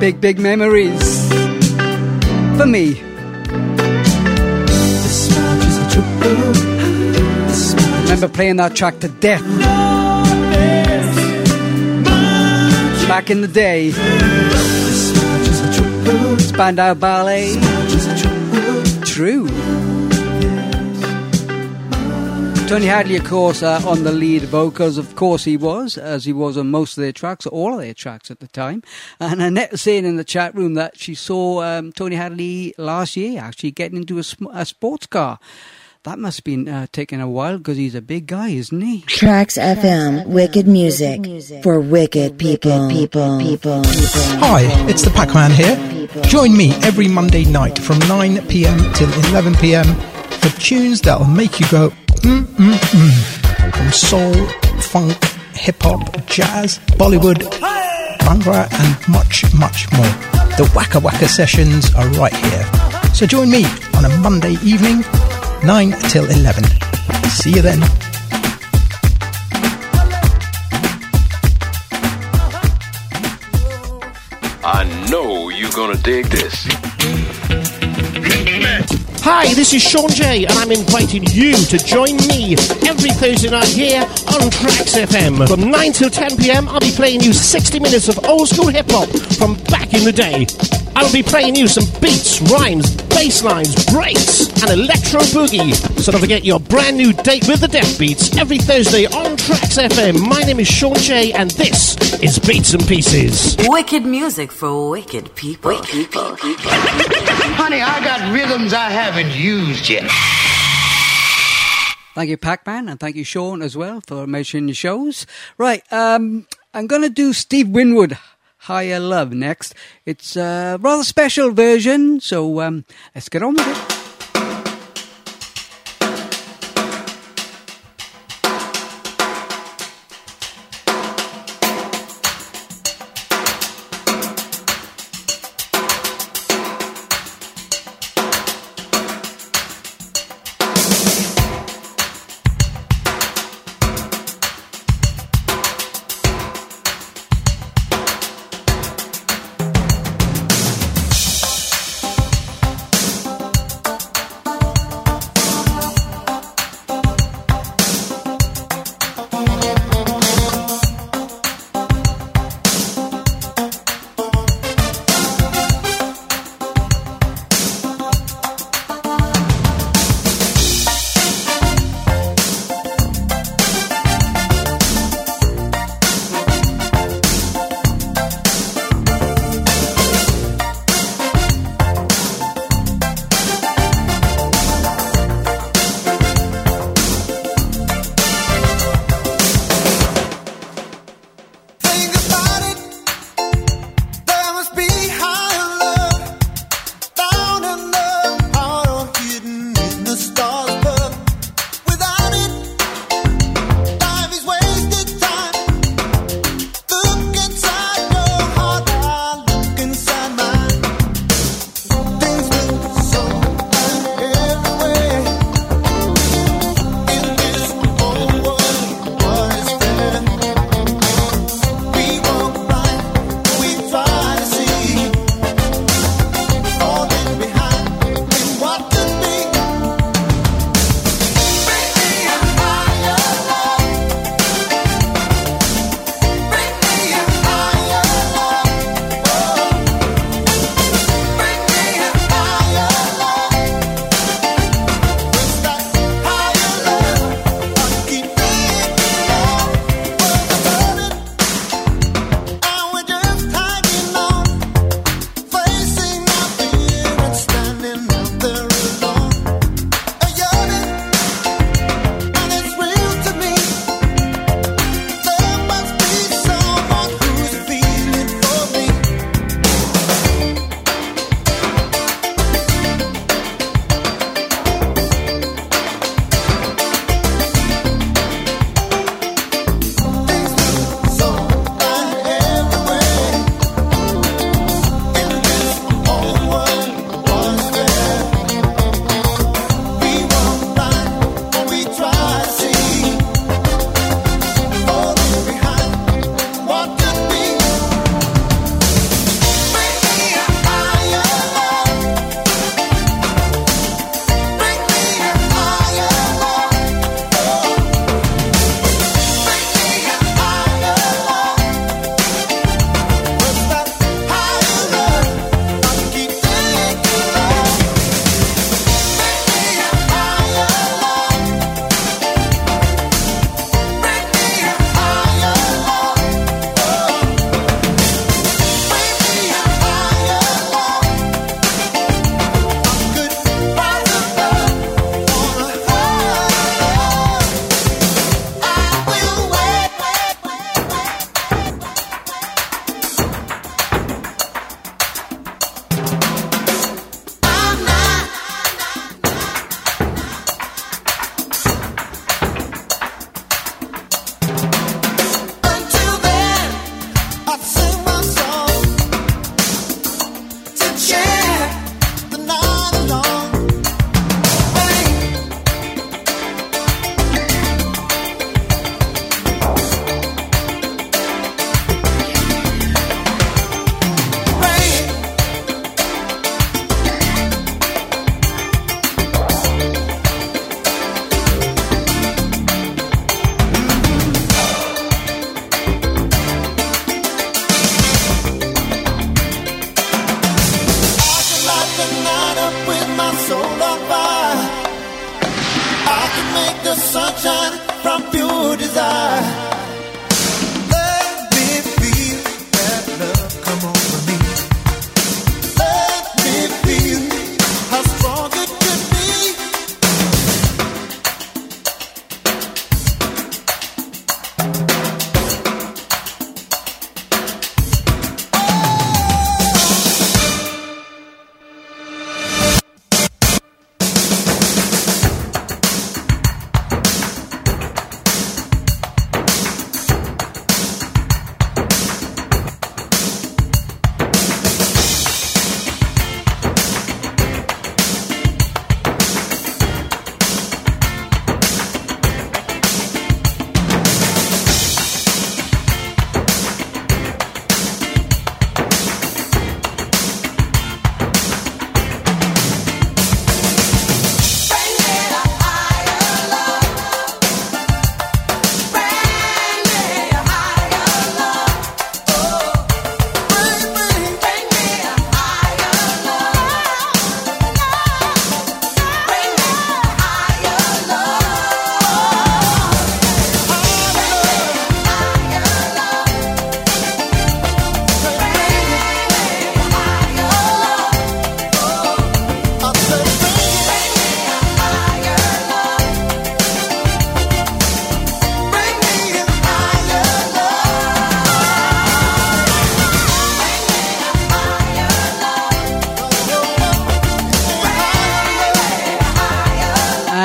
Big, big memories. For me. Remember playing that track to death. Back in the day. Spandau Ballet. True. Tony Hadley, of course, uh, on the lead vocals. Of course, he was, as he was on most of their tracks, all of their tracks at the time. And Annette was saying in the chat room that she saw um, Tony Hadley last year actually getting into a, sm- a sports car. That must have been uh, taking a while because he's a big guy, isn't he? Tracks FM, wicked music for wicked people. People. People. people Hi, it's the Pac-Man here. Join me every Monday night from 9 p.m. till 11 p.m. for tunes that'll make you go mm mm mm. From soul, funk, hip hop, jazz, Bollywood, bhangra, and much, much more. The Waka Waka sessions are right here. So join me on a Monday evening, 9 till 11. See you then. I know you're gonna dig this. Hi, this is Sean J, and I'm inviting you to join me every Thursday night here on Tracks FM. From 9 till 10 pm, I'll be playing you 60 minutes of old school hip hop from back in the day. I'll be playing you some beats, rhymes, bass lines, breaks, and electro boogie. So don't forget your brand new date with the Deaf Beats every Thursday on Tracks FM. My name is Sean J, and this is Beats and Pieces. Wicked music for wicked people. Wicked people. Honey, I got rhythms I haven't used yet. Thank you, Pac-Man, and thank you, Sean, as well, for mentioning the shows. Right, um, I'm going to do Steve Winwood, Higher Love, next. It's a rather special version, so um, let's get on with it.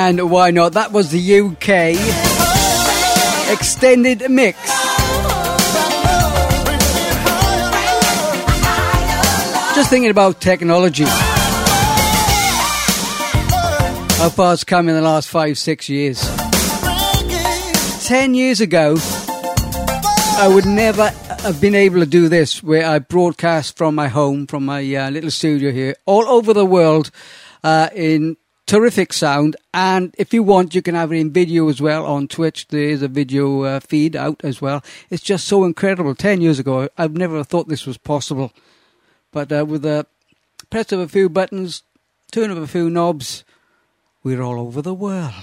And why not? That was the UK extended mix. Just thinking about technology. How far it's come in the last five, six years. Ten years ago, I would never have been able to do this, where I broadcast from my home, from my uh, little studio here, all over the world uh, in terrific sound. And if you want, you can have it in video as well on Twitch. There is a video uh, feed out as well. It's just so incredible. Ten years ago, I've never thought this was possible. But uh, with the press of a few buttons, turn of a few knobs, we're all over the world.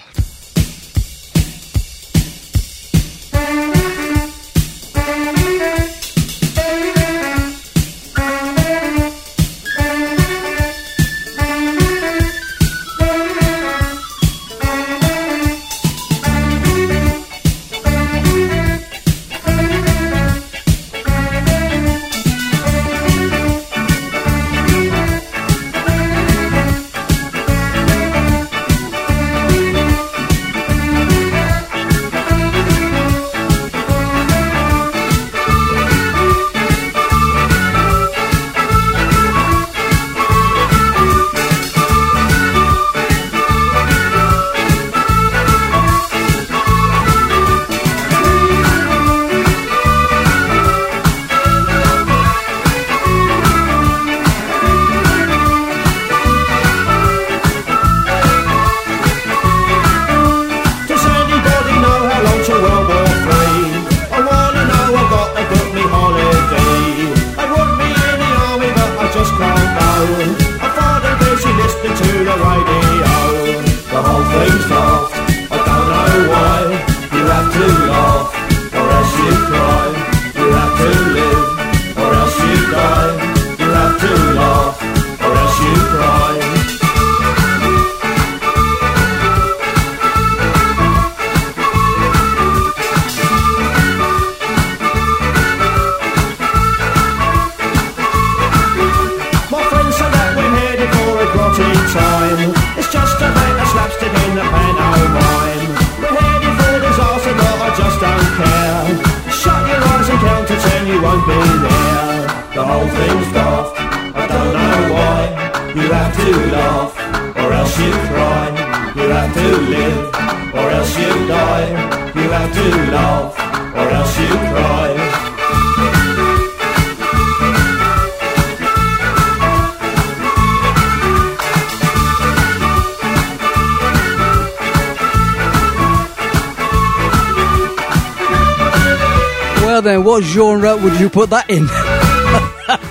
you put that in?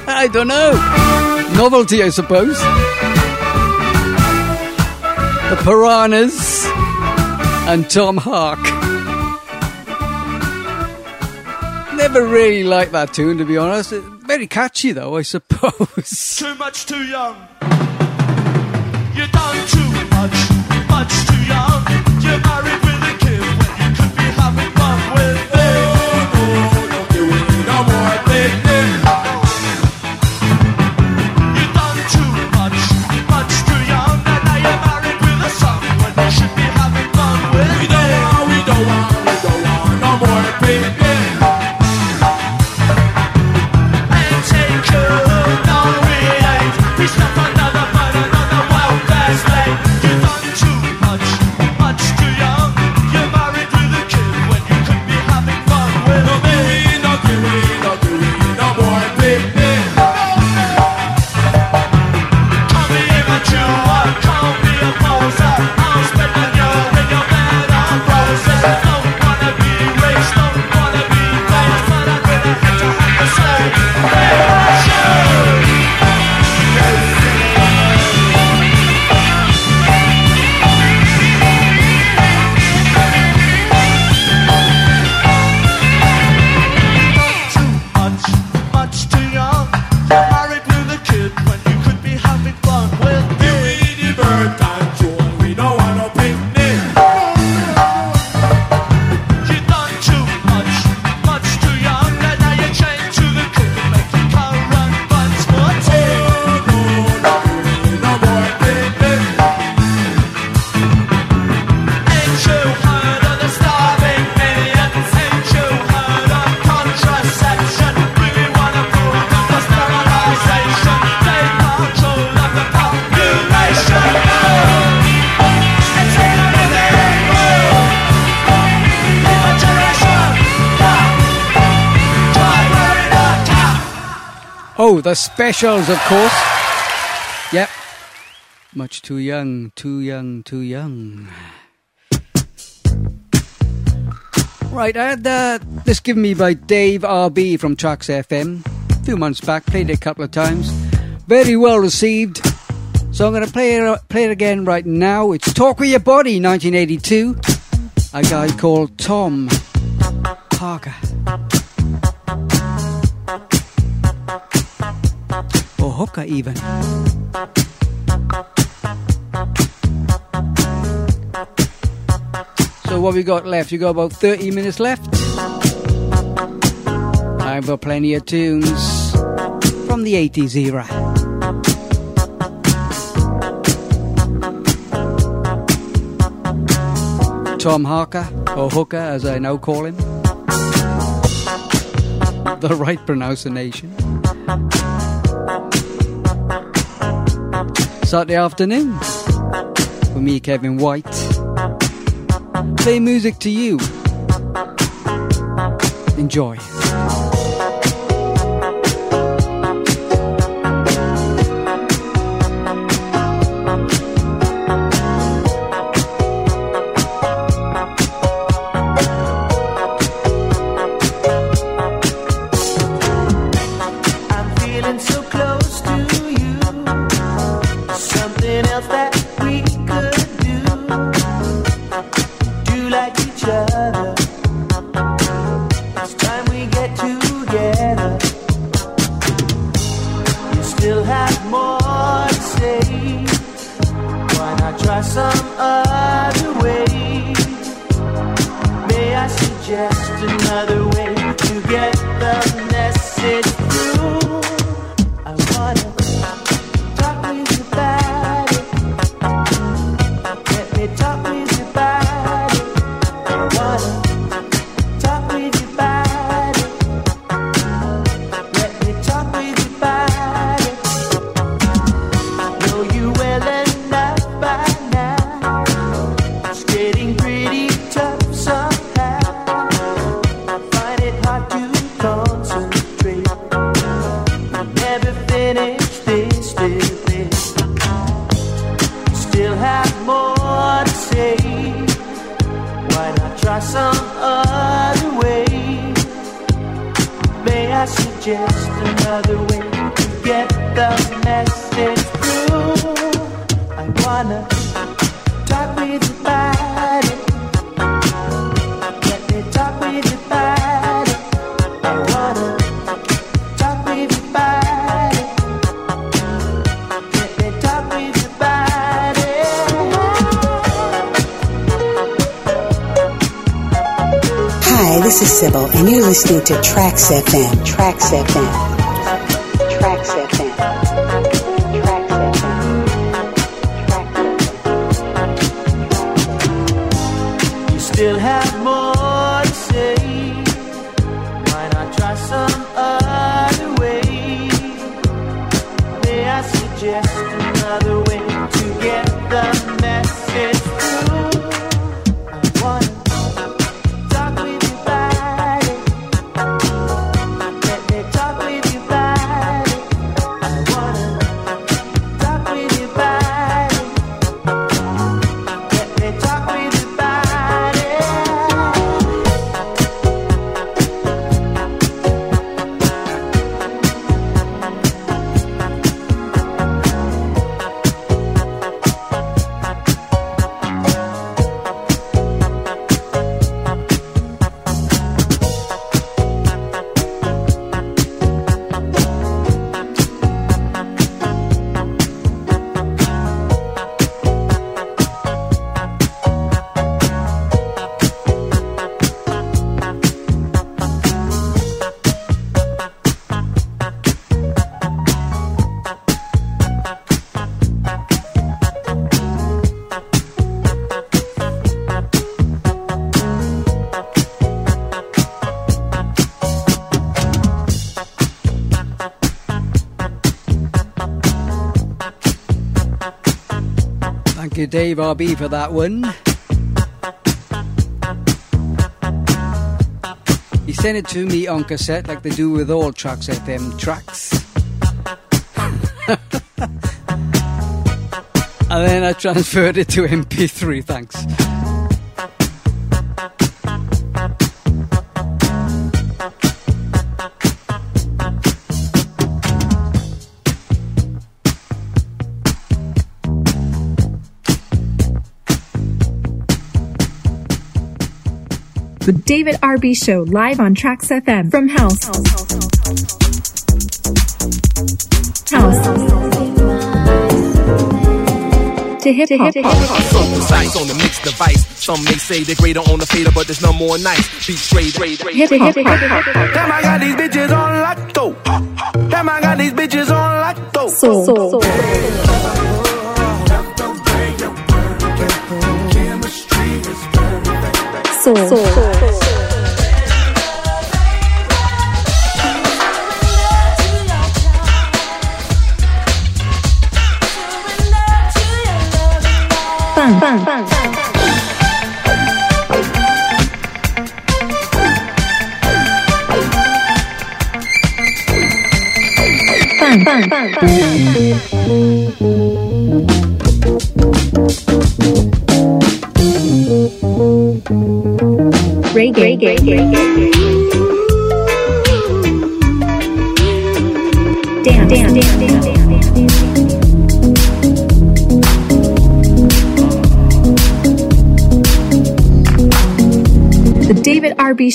I don't know. Novelty, I suppose. The Piranhas and Tom Hark. Never really liked that tune, to be honest. Very catchy, though, I suppose. Too much, too young. You done too much. specials, of course. Yep. Much too young, too young, too young. Right, I had uh, this given me by Dave RB from Tracks FM. A few months back, played it a couple of times. Very well received. So I'm going to play it, play it again right now. It's Talk With Your Body, 1982. A guy called Tom Parker. Kafka, even. So, what we got left? You got about 30 minutes left. I've got plenty of tunes from the 80s era. Tom Harker, or Hooker as I now call him. The right pronunciation. Saturday afternoon. For me, Kevin White. Play music to you. Enjoy. Dave RB, for that one. He sent it to me on cassette like they do with all Tracks FM tracks. and then I transferred it to MP3, thanks. David Show live on Tracks FM from House. House. To hip hop. So precise on the mixed device. Some may say they're greater on the fader, but there's no more nice. Beat straight, straight, straight. Hip hop. Hip hop. Damn, I got these bitches on lotto. Damn, I got these bitches on lotto. Soul. Soul.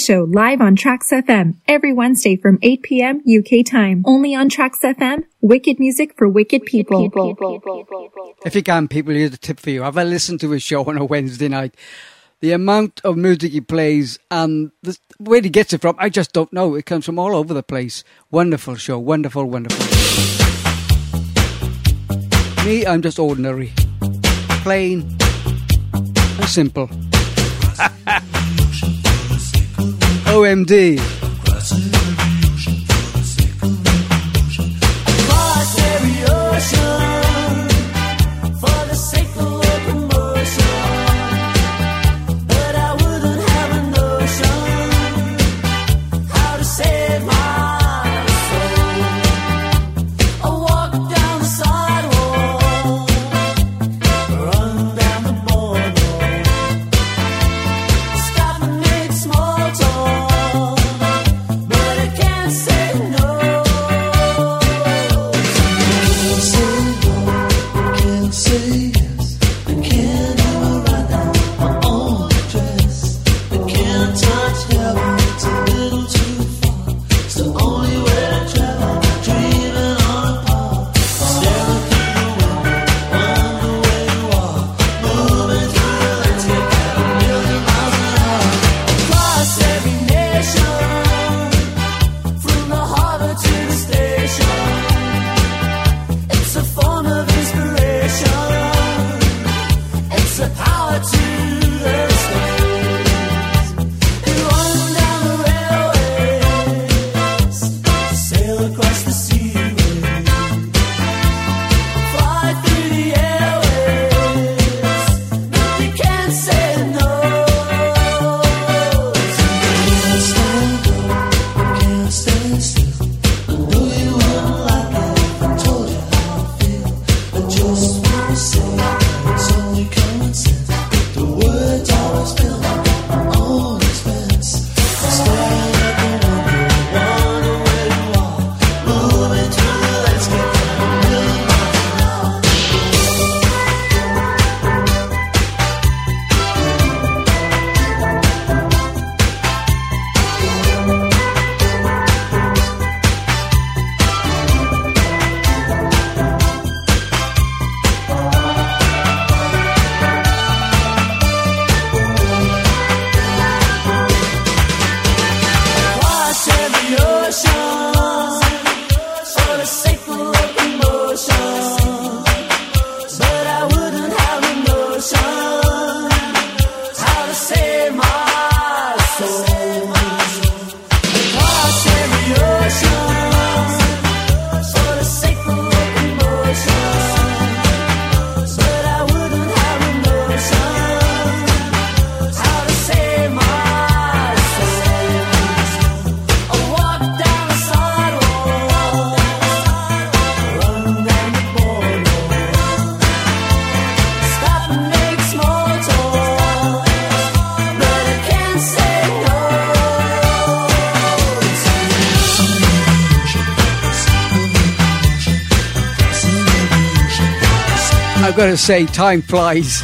Show live on Trax FM every Wednesday from 8 p.m. UK time. Only on Trax FM. Wicked music for wicked people. If you can, people, here's a tip for you. Have a listened to his show on a Wednesday night. The amount of music he plays and the, where he gets it from, I just don't know. It comes from all over the place. Wonderful show. Wonderful, wonderful. Me, I'm just ordinary. Plain and simple. OMD. Gotta say, time flies.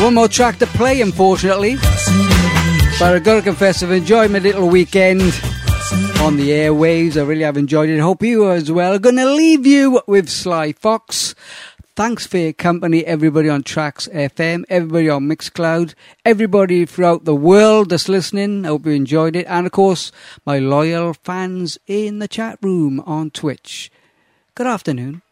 One more track to play, unfortunately. But I've gotta confess, I've enjoyed my little weekend on the airwaves. I really have enjoyed it. Hope you as well. I'm Gonna leave you with Sly Fox. Thanks for your company, everybody on Tracks FM, everybody on Mixcloud, everybody throughout the world that's listening. I hope you enjoyed it. And of course, my loyal fans in the chat room on Twitch. Good afternoon.